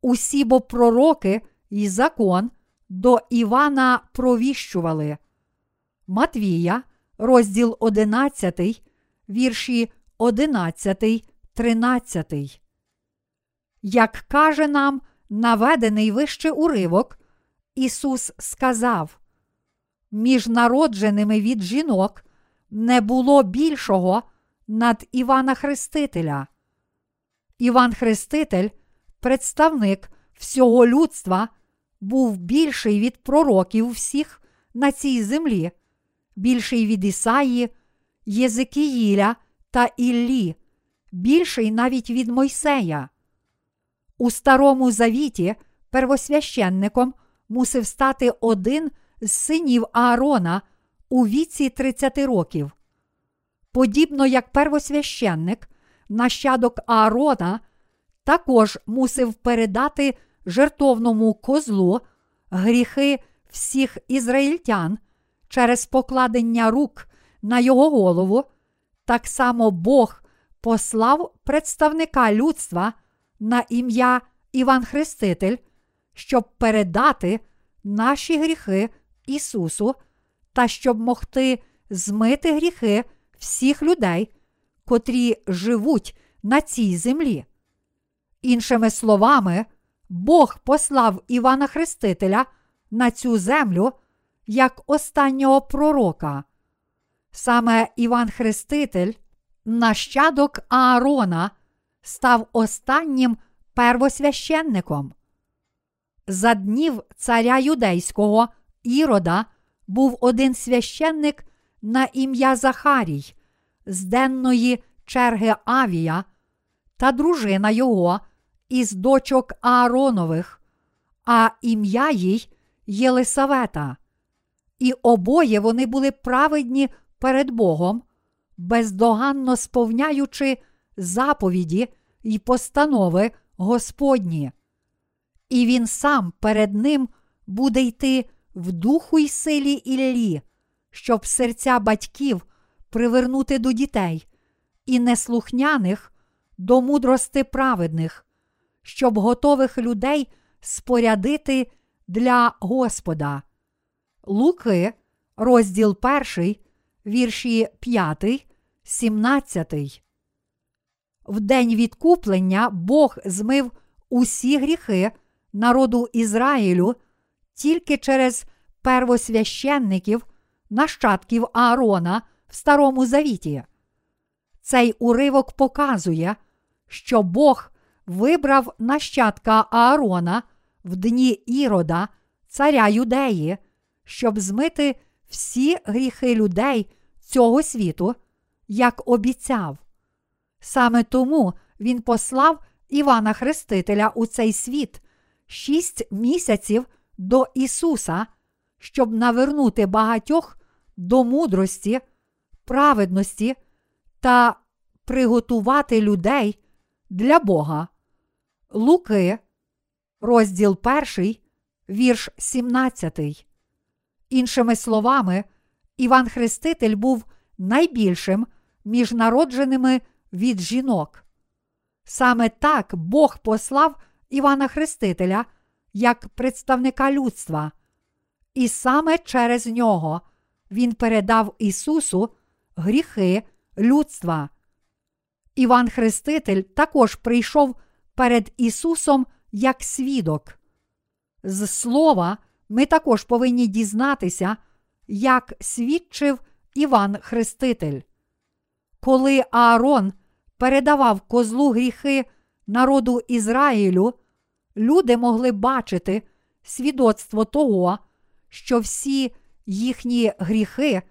Усі бо пророки і закон до Івана провіщували. Матвія, розділ 11, вірші 11, 13. Як каже нам наведений вище уривок, Ісус сказав: Між народженими від жінок не було більшого над Івана Хрестителя. Іван Хреститель, представник всього людства, був більший від пророків всіх на цій землі, більший від Ісаї, Єзикіїля та Іллі, більший навіть від Мойсея. У Старому Завіті первосвященником мусив стати один з синів Аарона у віці 30 років. Подібно як первосвященник, нащадок Аарона також мусив передати жертовному козлу гріхи всіх ізраїльтян через покладення рук на його голову, так само Бог послав представника людства на ім'я Іван Хреститель, щоб передати наші гріхи Ісусу та щоб могти змити гріхи всіх людей, котрі живуть на цій землі. Іншими словами, Бог послав Івана Хрестителя на цю землю як останнього пророка. Саме Іван Хреститель, нащадок Аарона, став останнім первосвященником. За днів царя юдейського Ірода був один священник на ім'я Захарій, з денної черги Авія, та дружина його із дочок Ааронових, а ім'я їй Єлисавета. І обоє вони були праведні перед Богом, бездоганно сповняючи заповіді й постанови Господні. І він сам перед ним буде йти в духу й силі Іллі, щоб серця батьків привернути до дітей і неслухняних до мудрости праведних, щоб готових людей спорядити для Господа. Луки, розділ 1, вірші 5, 17. В день відкуплення Бог змив усі гріхи народу Ізраїлю тільки через первосвященників, нащадків Аарона в Старому Завіті. Цей уривок показує, що Бог вибрав нащадка Аарона в дні Ірода, царя Юдеї, щоб змити всі гріхи людей цього світу, як обіцяв. Саме тому він послав Івана Хрестителя у цей світ шість місяців до Ісуса, щоб навернути багатьох до мудрості, праведності та приготувати людей для Бога. Луки, розділ 1, вірш 17. Іншими словами, Іван Хреститель був найбільшим між народженими від жінок. Саме так Бог послав Івана Хрестителя як представника людства, і саме через нього Він передав Ісусу гріхи людства. Іван Хреститель також прийшов перед Ісусом як свідок. З слова ми також повинні дізнатися, як свідчив Іван Хреститель. Коли Аарон передавав козлу гріхи народу Ізраїлю, люди могли бачити свідоцтво того, що всі їхні гріхи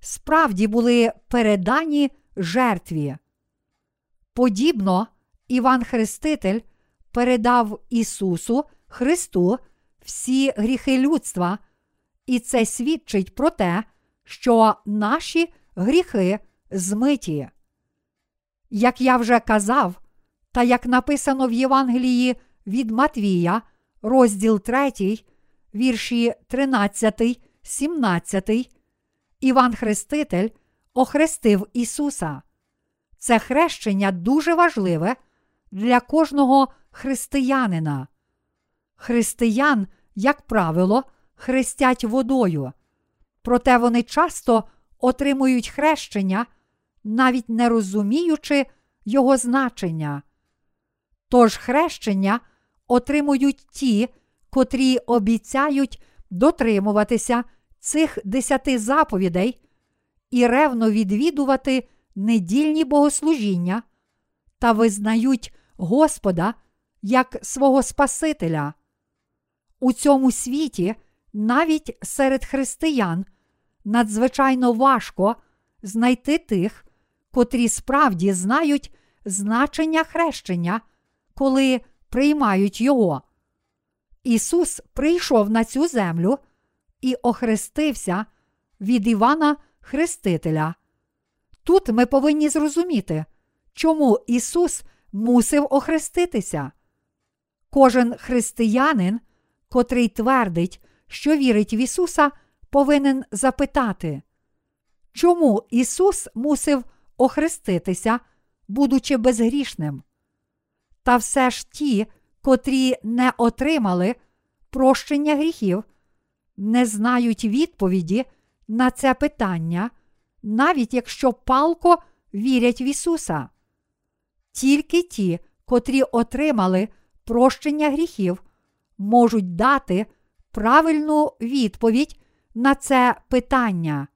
справді були передані жертві. Подібно Іван Хреститель передав Ісусу Христу всі гріхи людства, і це свідчить про те, що наші гріхи змиті. Як я вже казав, та як написано в Євангелії від Матвія, розділ 3, вірші 13, 17, Іван Хреститель охрестив Ісуса. Це хрещення дуже важливе для кожного християнина. Християн, як правило, хрестять водою, проте вони часто отримують хрещення, навіть не розуміючи його значення. Тож хрещення отримують ті, котрі обіцяють дотримуватися цих десяти заповідей і ревно відвідувати недільні богослужіння та визнають Господа як свого Спасителя. У цьому світі, навіть серед християн, надзвичайно важко знайти тих, котрі справді знають значення хрещення, коли приймають його. Ісус прийшов на цю землю і охрестився від Івана Хрестителя. Тут ми повинні зрозуміти, чому Ісус мусив охреститися. Кожен християнин, котрий твердить, що вірить в Ісуса, повинен запитати, чому Ісус мусив охреститися, будучи безгрішним? Та все ж ті, котрі не отримали прощення гріхів, не знають відповіді на це питання, навіть якщо палко вірять в Ісуса. Тільки ті, котрі отримали прощення гріхів, можуть дати правильну відповідь на це питання.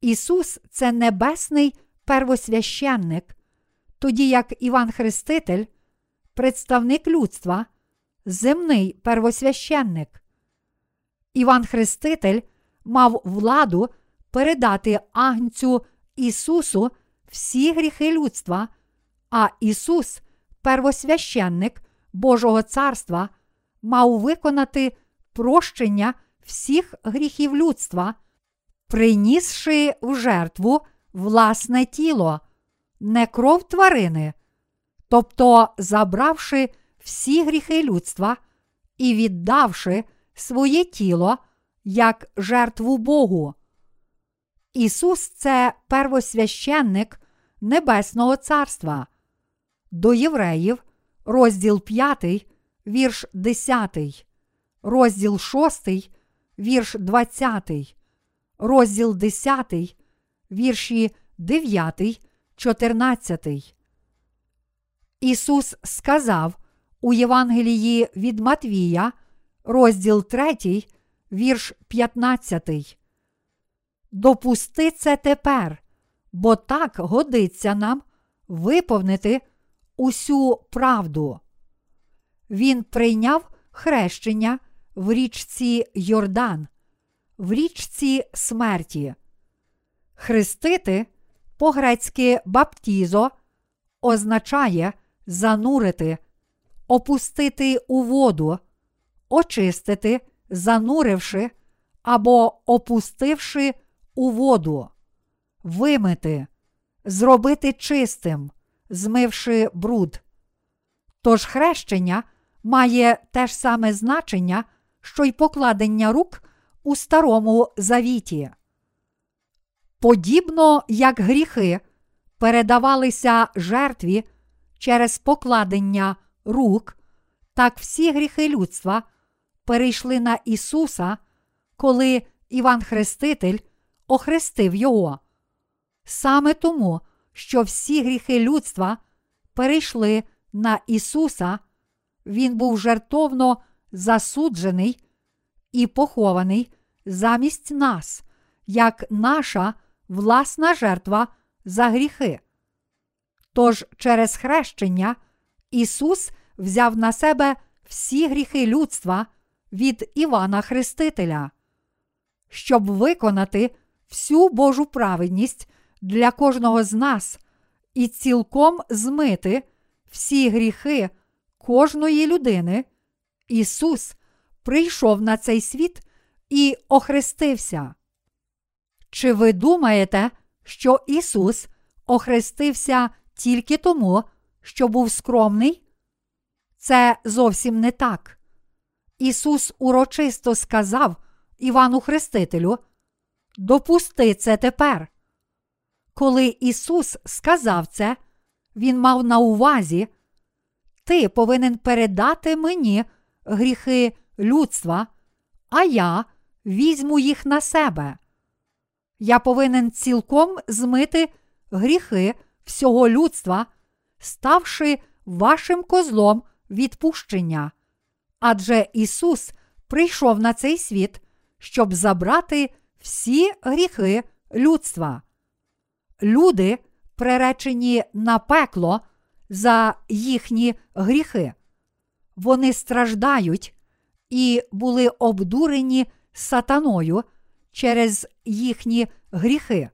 Ісус це небесний первосвященник, тоді як Іван Хреститель, представник людства, земний первосвященник. Іван Хреститель мав владу передати Агнцю Ісусу всі гріхи людства, а Ісус, первосвященник Божого Царства, мав виконати прощення всіх гріхів людства, принісши в жертву власне тіло, не кров тварини, тобто забравши всі гріхи людства і віддавши своє тіло як жертву Богу. Ісус це первосвященник Небесного Царства. До євреїв, розділ 5, вірш 10, розділ 6, вірш 20, розділ 10, вірші 9, 14. Ісус сказав у Євангелії від Матвія, розділ 3, вірш 15. Допусти це тепер, бо так годиться нам виповнити усю правду. Він прийняв хрещення в річці Йордан, в річці смерті. Хрестити по-грецьки баптізо означає занурити, опустити у воду, очистити, зануривши або опустивши у воду, вимити, зробити чистим, змивши бруд. Тож хрещення має те ж саме значення, що й покладення рук у Старому Завіті. Подібно як гріхи передавалися жертві через покладення рук, так всі гріхи людства перейшли на Ісуса, коли Іван Хреститель охрестив Його. Саме тому, що всі гріхи людства перейшли на Ісуса, Він був жертовно засуджений і похований замість нас, як наша власна жертва за гріхи. Тож через хрещення Ісус взяв на себе всі гріхи людства від Івана Хрестителя, щоб виконати всю Божу праведність для кожного з нас і цілком змити всі гріхи кожної людини. Ісус прийшов на цей світ і охрестився. Чи ви думаєте, що Ісус охрестився тільки тому, що був скромний? Це зовсім не так. Ісус урочисто сказав Івану Хрестителю: Допусти це тепер. Коли Ісус сказав це, Він мав на увазі, ти повинен передати мені гріхи людства, а я візьму їх на себе. Я повинен цілком змити гріхи всього людства, ставши вашим козлом відпущення. Адже Ісус прийшов на цей світ, щоб забрати всі гріхи людства. Люди, приречені на пекло за їхні гріхи, вони страждають і були обдурені сатаною через їхні гріхи.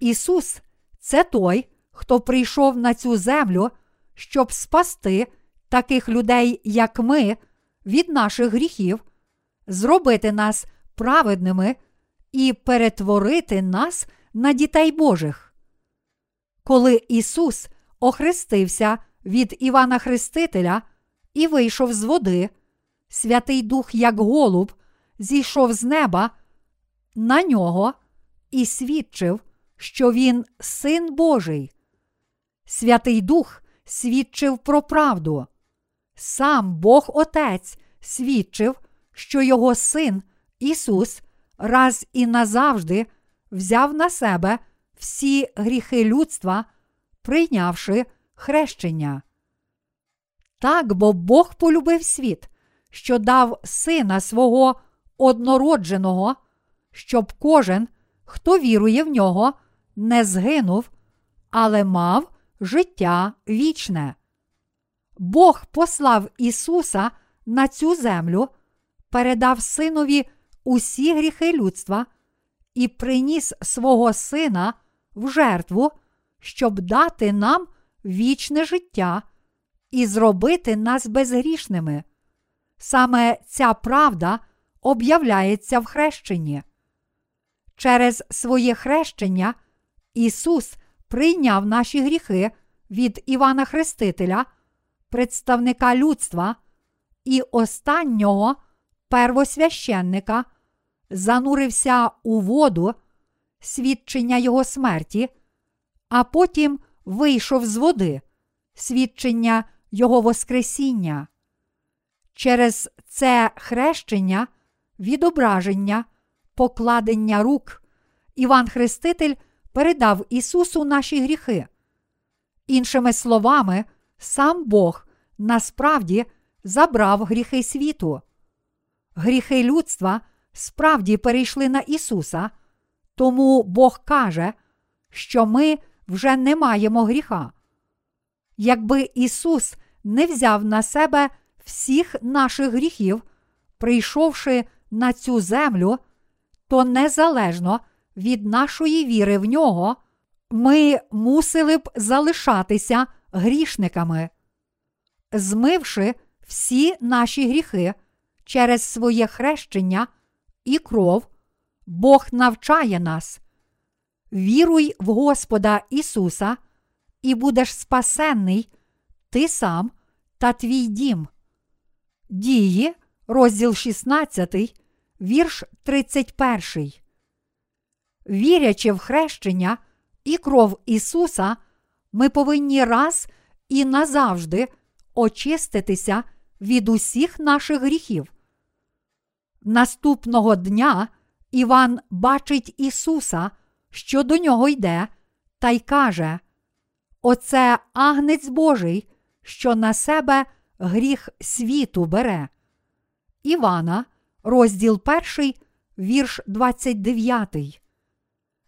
Ісус це той, хто прийшов на цю землю, щоб спасти таких людей, як ми, від наших гріхів, зробити нас праведними і перетворити нас на дітей Божих. Коли Ісус охрестився від Івана Хрестителя і вийшов з води, Святий Дух, як голуб, зійшов з неба на нього і свідчив, що він син Божий. Святий Дух свідчив про правду. Сам Бог Отець свідчив, що його син Ісус раз і назавжди взяв на себе всі гріхи людства, прийнявши хрещення. Так бо Бог полюбив світ, що дав сина свого однородженого, щоб кожен, хто вірує в нього, не згинув, але мав життя вічне. Бог послав Ісуса на цю землю, передав Синові усі гріхи людства і приніс свого Сина в жертву, щоб дати нам вічне життя і зробити нас безгрішними. Саме ця правда об'являється в хрещенні. Через своє хрещення Ісус прийняв наші гріхи від Івана Хрестителя, представника людства і останнього первосвященника, занурився у воду, свідчення Його смерті, а потім вийшов з води, свідчення Його Воскресіння. Через це хрещення, відображення, покладення рук, Іван Хреститель передав Ісусу наші гріхи. Іншими словами, сам Бог насправді забрав гріхи світу. гріхи людства справді перейшли на Ісуса, тому Бог каже, що ми вже не маємо гріха. Якби Ісус не взяв на себе всіх наших гріхів, прийшовши на цю землю, то незалежно від нашої віри в нього, ми мусили б залишатися грішниками. Змивши всі наші гріхи через своє хрещення і кров, Бог навчає нас. Віруй в Господа Ісуса, і будеш спасенний, ти сам та твій дім. Дії, розділ 16, вірш 31. Вірячи в хрещення і кров Ісуса, ми повинні раз і назавжди очиститися від усіх наших гріхів. Наступного дня Іван бачить Ісуса, що до нього йде, та й каже: Оце агнець Божий, що на себе гріх світу бере. Івана, розділ 1, вірш 29.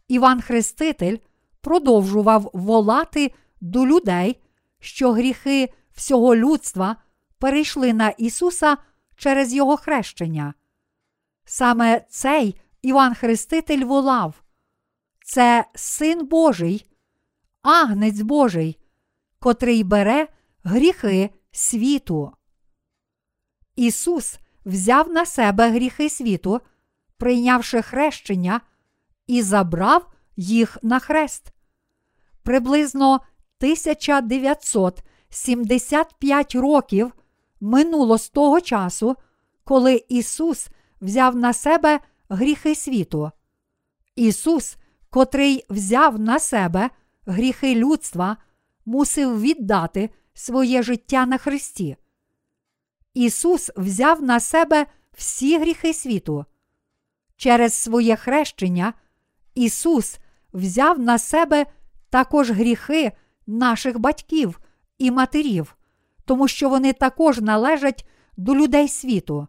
Іван Хреститель продовжував волати до людей, що гріхи всього людства перейшли на Ісуса через Його хрещення. Саме цей Іван Хреститель волав. Це Син Божий, агнець Божий, котрий бере гріхи світу. Ісус взяв на себе гріхи світу, прийнявши хрещення, і забрав їх на хрест. Приблизно 1975 років минуло з того часу, коли Ісус взяв на себе гріхи світу. Ісус, котрий взяв на себе гріхи людства, мусив віддати своє життя на Христі. Ісус взяв на себе всі гріхи світу. Через своє хрещення Ісус взяв на себе також гріхи наших батьків і матерів, тому що вони також належать до людей світу.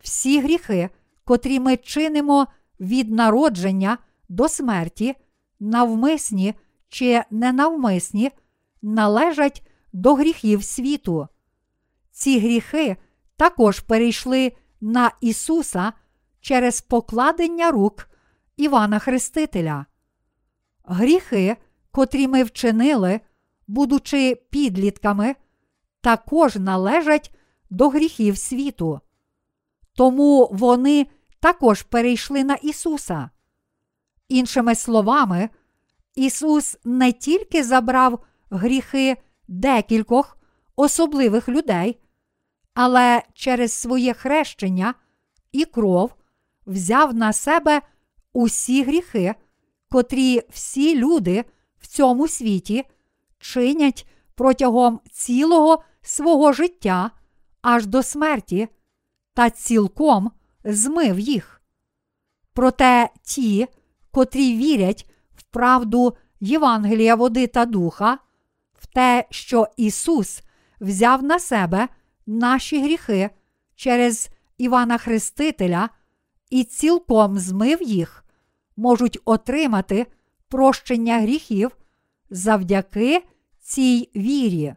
Всі гріхи, котрі ми чинимо від народження до смерті, навмисні чи ненавмисні, належать до гріхів світу. Ці гріхи також перейшли на Ісуса через покладення рук Івана Хрестителя. Гріхи, котрі ми вчинили, будучи підлітками, також належать до гріхів світу. Тому вони також перейшли на Ісуса. Іншими словами, Ісус не тільки забрав гріхи декількох особливих людей, але через своє хрещення і кров взяв на себе усі гріхи, котрі всі люди в цьому світі чинять протягом цілого свого життя аж до смерті, та цілком змив їх. Проте ті, котрі вірять в правду Євангелія води та духа, в те, що Ісус взяв на себе наші гріхи через Івана Хрестителя і цілком змив їх, можуть отримати прощення гріхів завдяки цій вірі.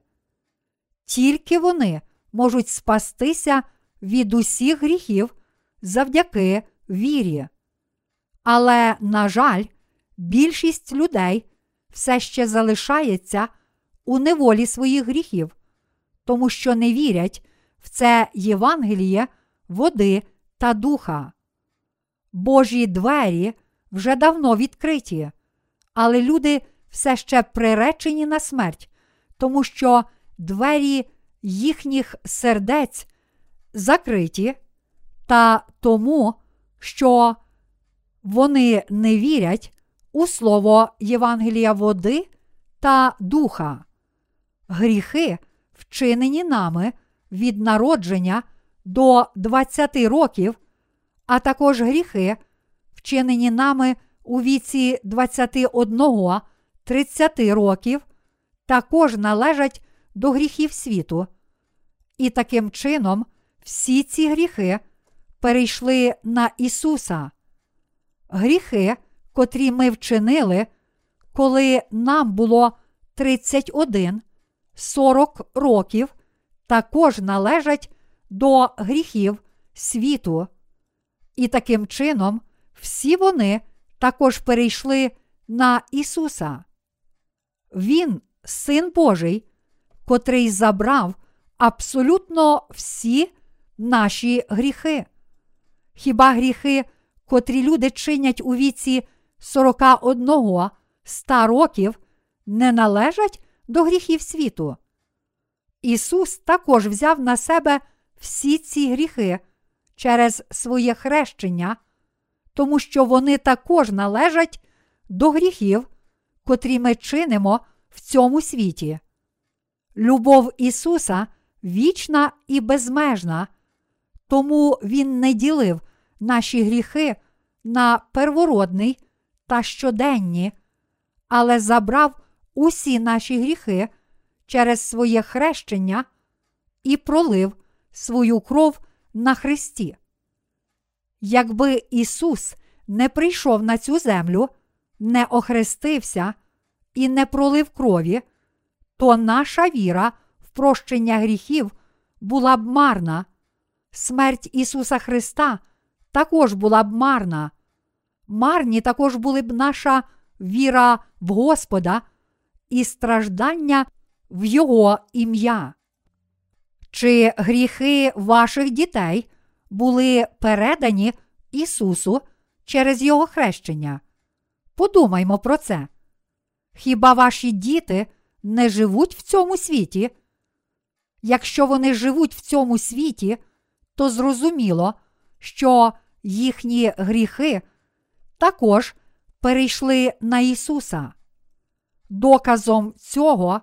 Тільки вони можуть спастися від усіх гріхів завдяки вірі. Але, на жаль, більшість людей все ще залишається у неволі своїх гріхів, тому що не вірять в це Євангеліє, води та духа. Божі двері вже давно відкриті, але люди все ще приречені на смерть, тому що двері їхніх сердець закриті, та тому, що вони не вірять у слово Євангелія води та духа. Гріхи, вчинені нами від народження до 20 років, а також гріхи, вчинені нами у віці 21 30 років, також належать до гріхів світу. І таким чином всі ці гріхи перейшли на Ісуса. Гріхи, котрі ми вчинили, коли нам було 31, 40 років, також належать до гріхів світу. І таким чином всі вони також перейшли на Ісуса. Він, Син Божий, котрий забрав абсолютно всі наші гріхи. Хіба гріхи, котрі люди чинять у віці 41 100 років, не належать до гріхів світу? Ісус також взяв на себе всі ці гріхи через своє хрещення, тому що вони також належать до гріхів, котрі ми чинимо в цьому світі. Любов Ісуса вічна і безмежна, тому Він не ділив наші гріхи на первородний та щоденні, але забрав усі наші гріхи через своє хрещення і пролив свою кров на Христі. Якби Ісус не прийшов на цю землю, не охрестився і не пролив крові, то наша віра в прощення гріхів була б марна. Смерть Ісуса Христа також була б марна. Марні також були б наша віра в Господа і страждання в Його ім'я. Чи гріхи ваших дітей були передані Ісусу через Його хрещення? Подумаймо про це. Хіба ваші діти не живуть в цьому світі? Якщо вони живуть в цьому світі, то зрозуміло, що їхні гріхи також перейшли на Ісуса. Доказом цього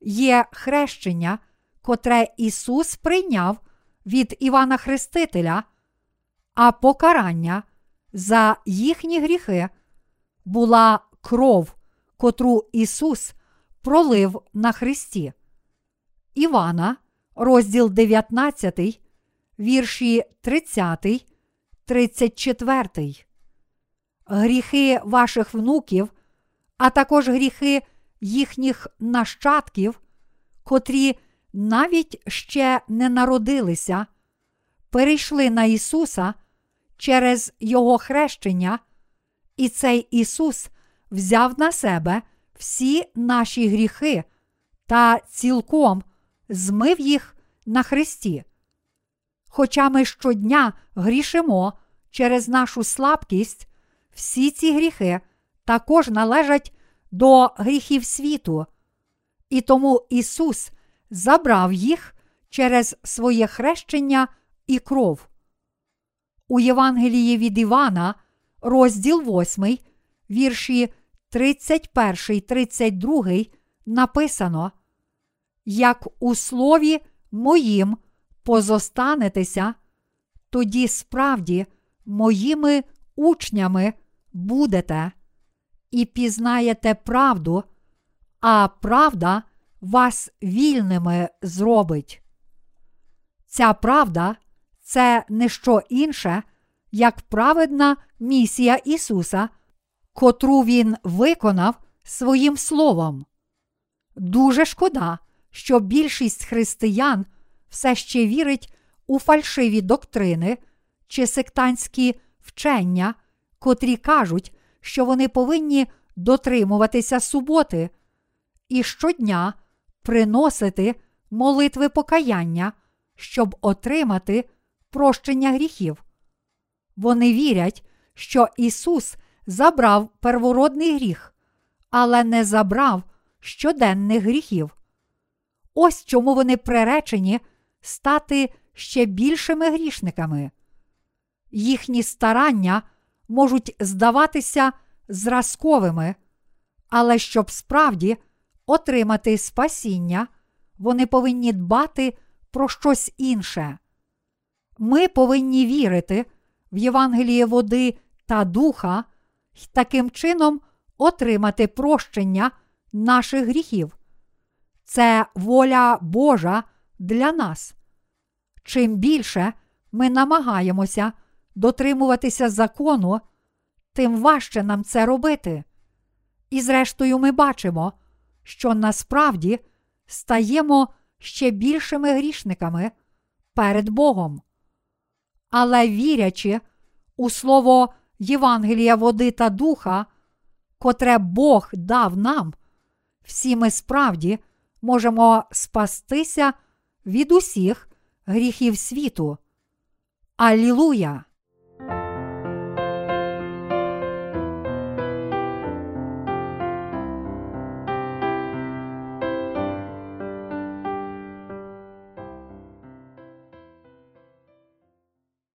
є хрещення, котре Ісус прийняв від Івана Хрестителя, а покарання за їхні гріхи була кров, котру Ісус пролив на Христі. Івана, розділ 19, вірші 30, 34. Гріхи ваших внуків, а також гріхи їхніх нащадків, котрі навіть ще не народилися, перейшли на Ісуса через Його хрещення, і цей Ісус взяв на себе всі наші гріхи та цілком змив їх на Христі. Хоча ми щодня грішимо через нашу слабкість, всі ці гріхи також належать до гріхів світу, і тому Ісус забрав їх через своє хрещення і кров. У Євангелії від Івана, розділ 8, вірші 31, 32 написано, Як у слові моїм позостанетеся, тоді справді моїми учнями будете і пізнаєте правду, а правда вас вільними зробить. Ця правда це не що інше, як праведна місія Ісуса, котру Він виконав своїм словом. Дуже шкода, що більшість християн все ще вірить у фальшиві доктрини чи сектантські вчення, котрі кажуть, що вони повинні дотримуватися суботи і щодня приносити молитви покаяння, щоб отримати прощення гріхів. Вони вірять, що Ісус забрав первородний гріх, але не забрав щоденних гріхів. Ось чому вони приречені стати ще більшими грішниками. Їхні старання можуть здаватися зразковими, але щоб справді отримати спасіння, вони повинні дбати про щось інше. Ми повинні вірити в Євангеліє води та духа і таким чином отримати прощення наших гріхів. Це воля Божа для нас. Чим більше ми намагаємося дотримуватися закону, тим важче нам це робити. І зрештою, ми бачимо, що насправді стаємо ще більшими грішниками перед Богом. Але вірячи у слово Євангелія води та духа, котре Бог дав нам, всі ми справді можемо спастися від усіх гріхів світу. Алілуя!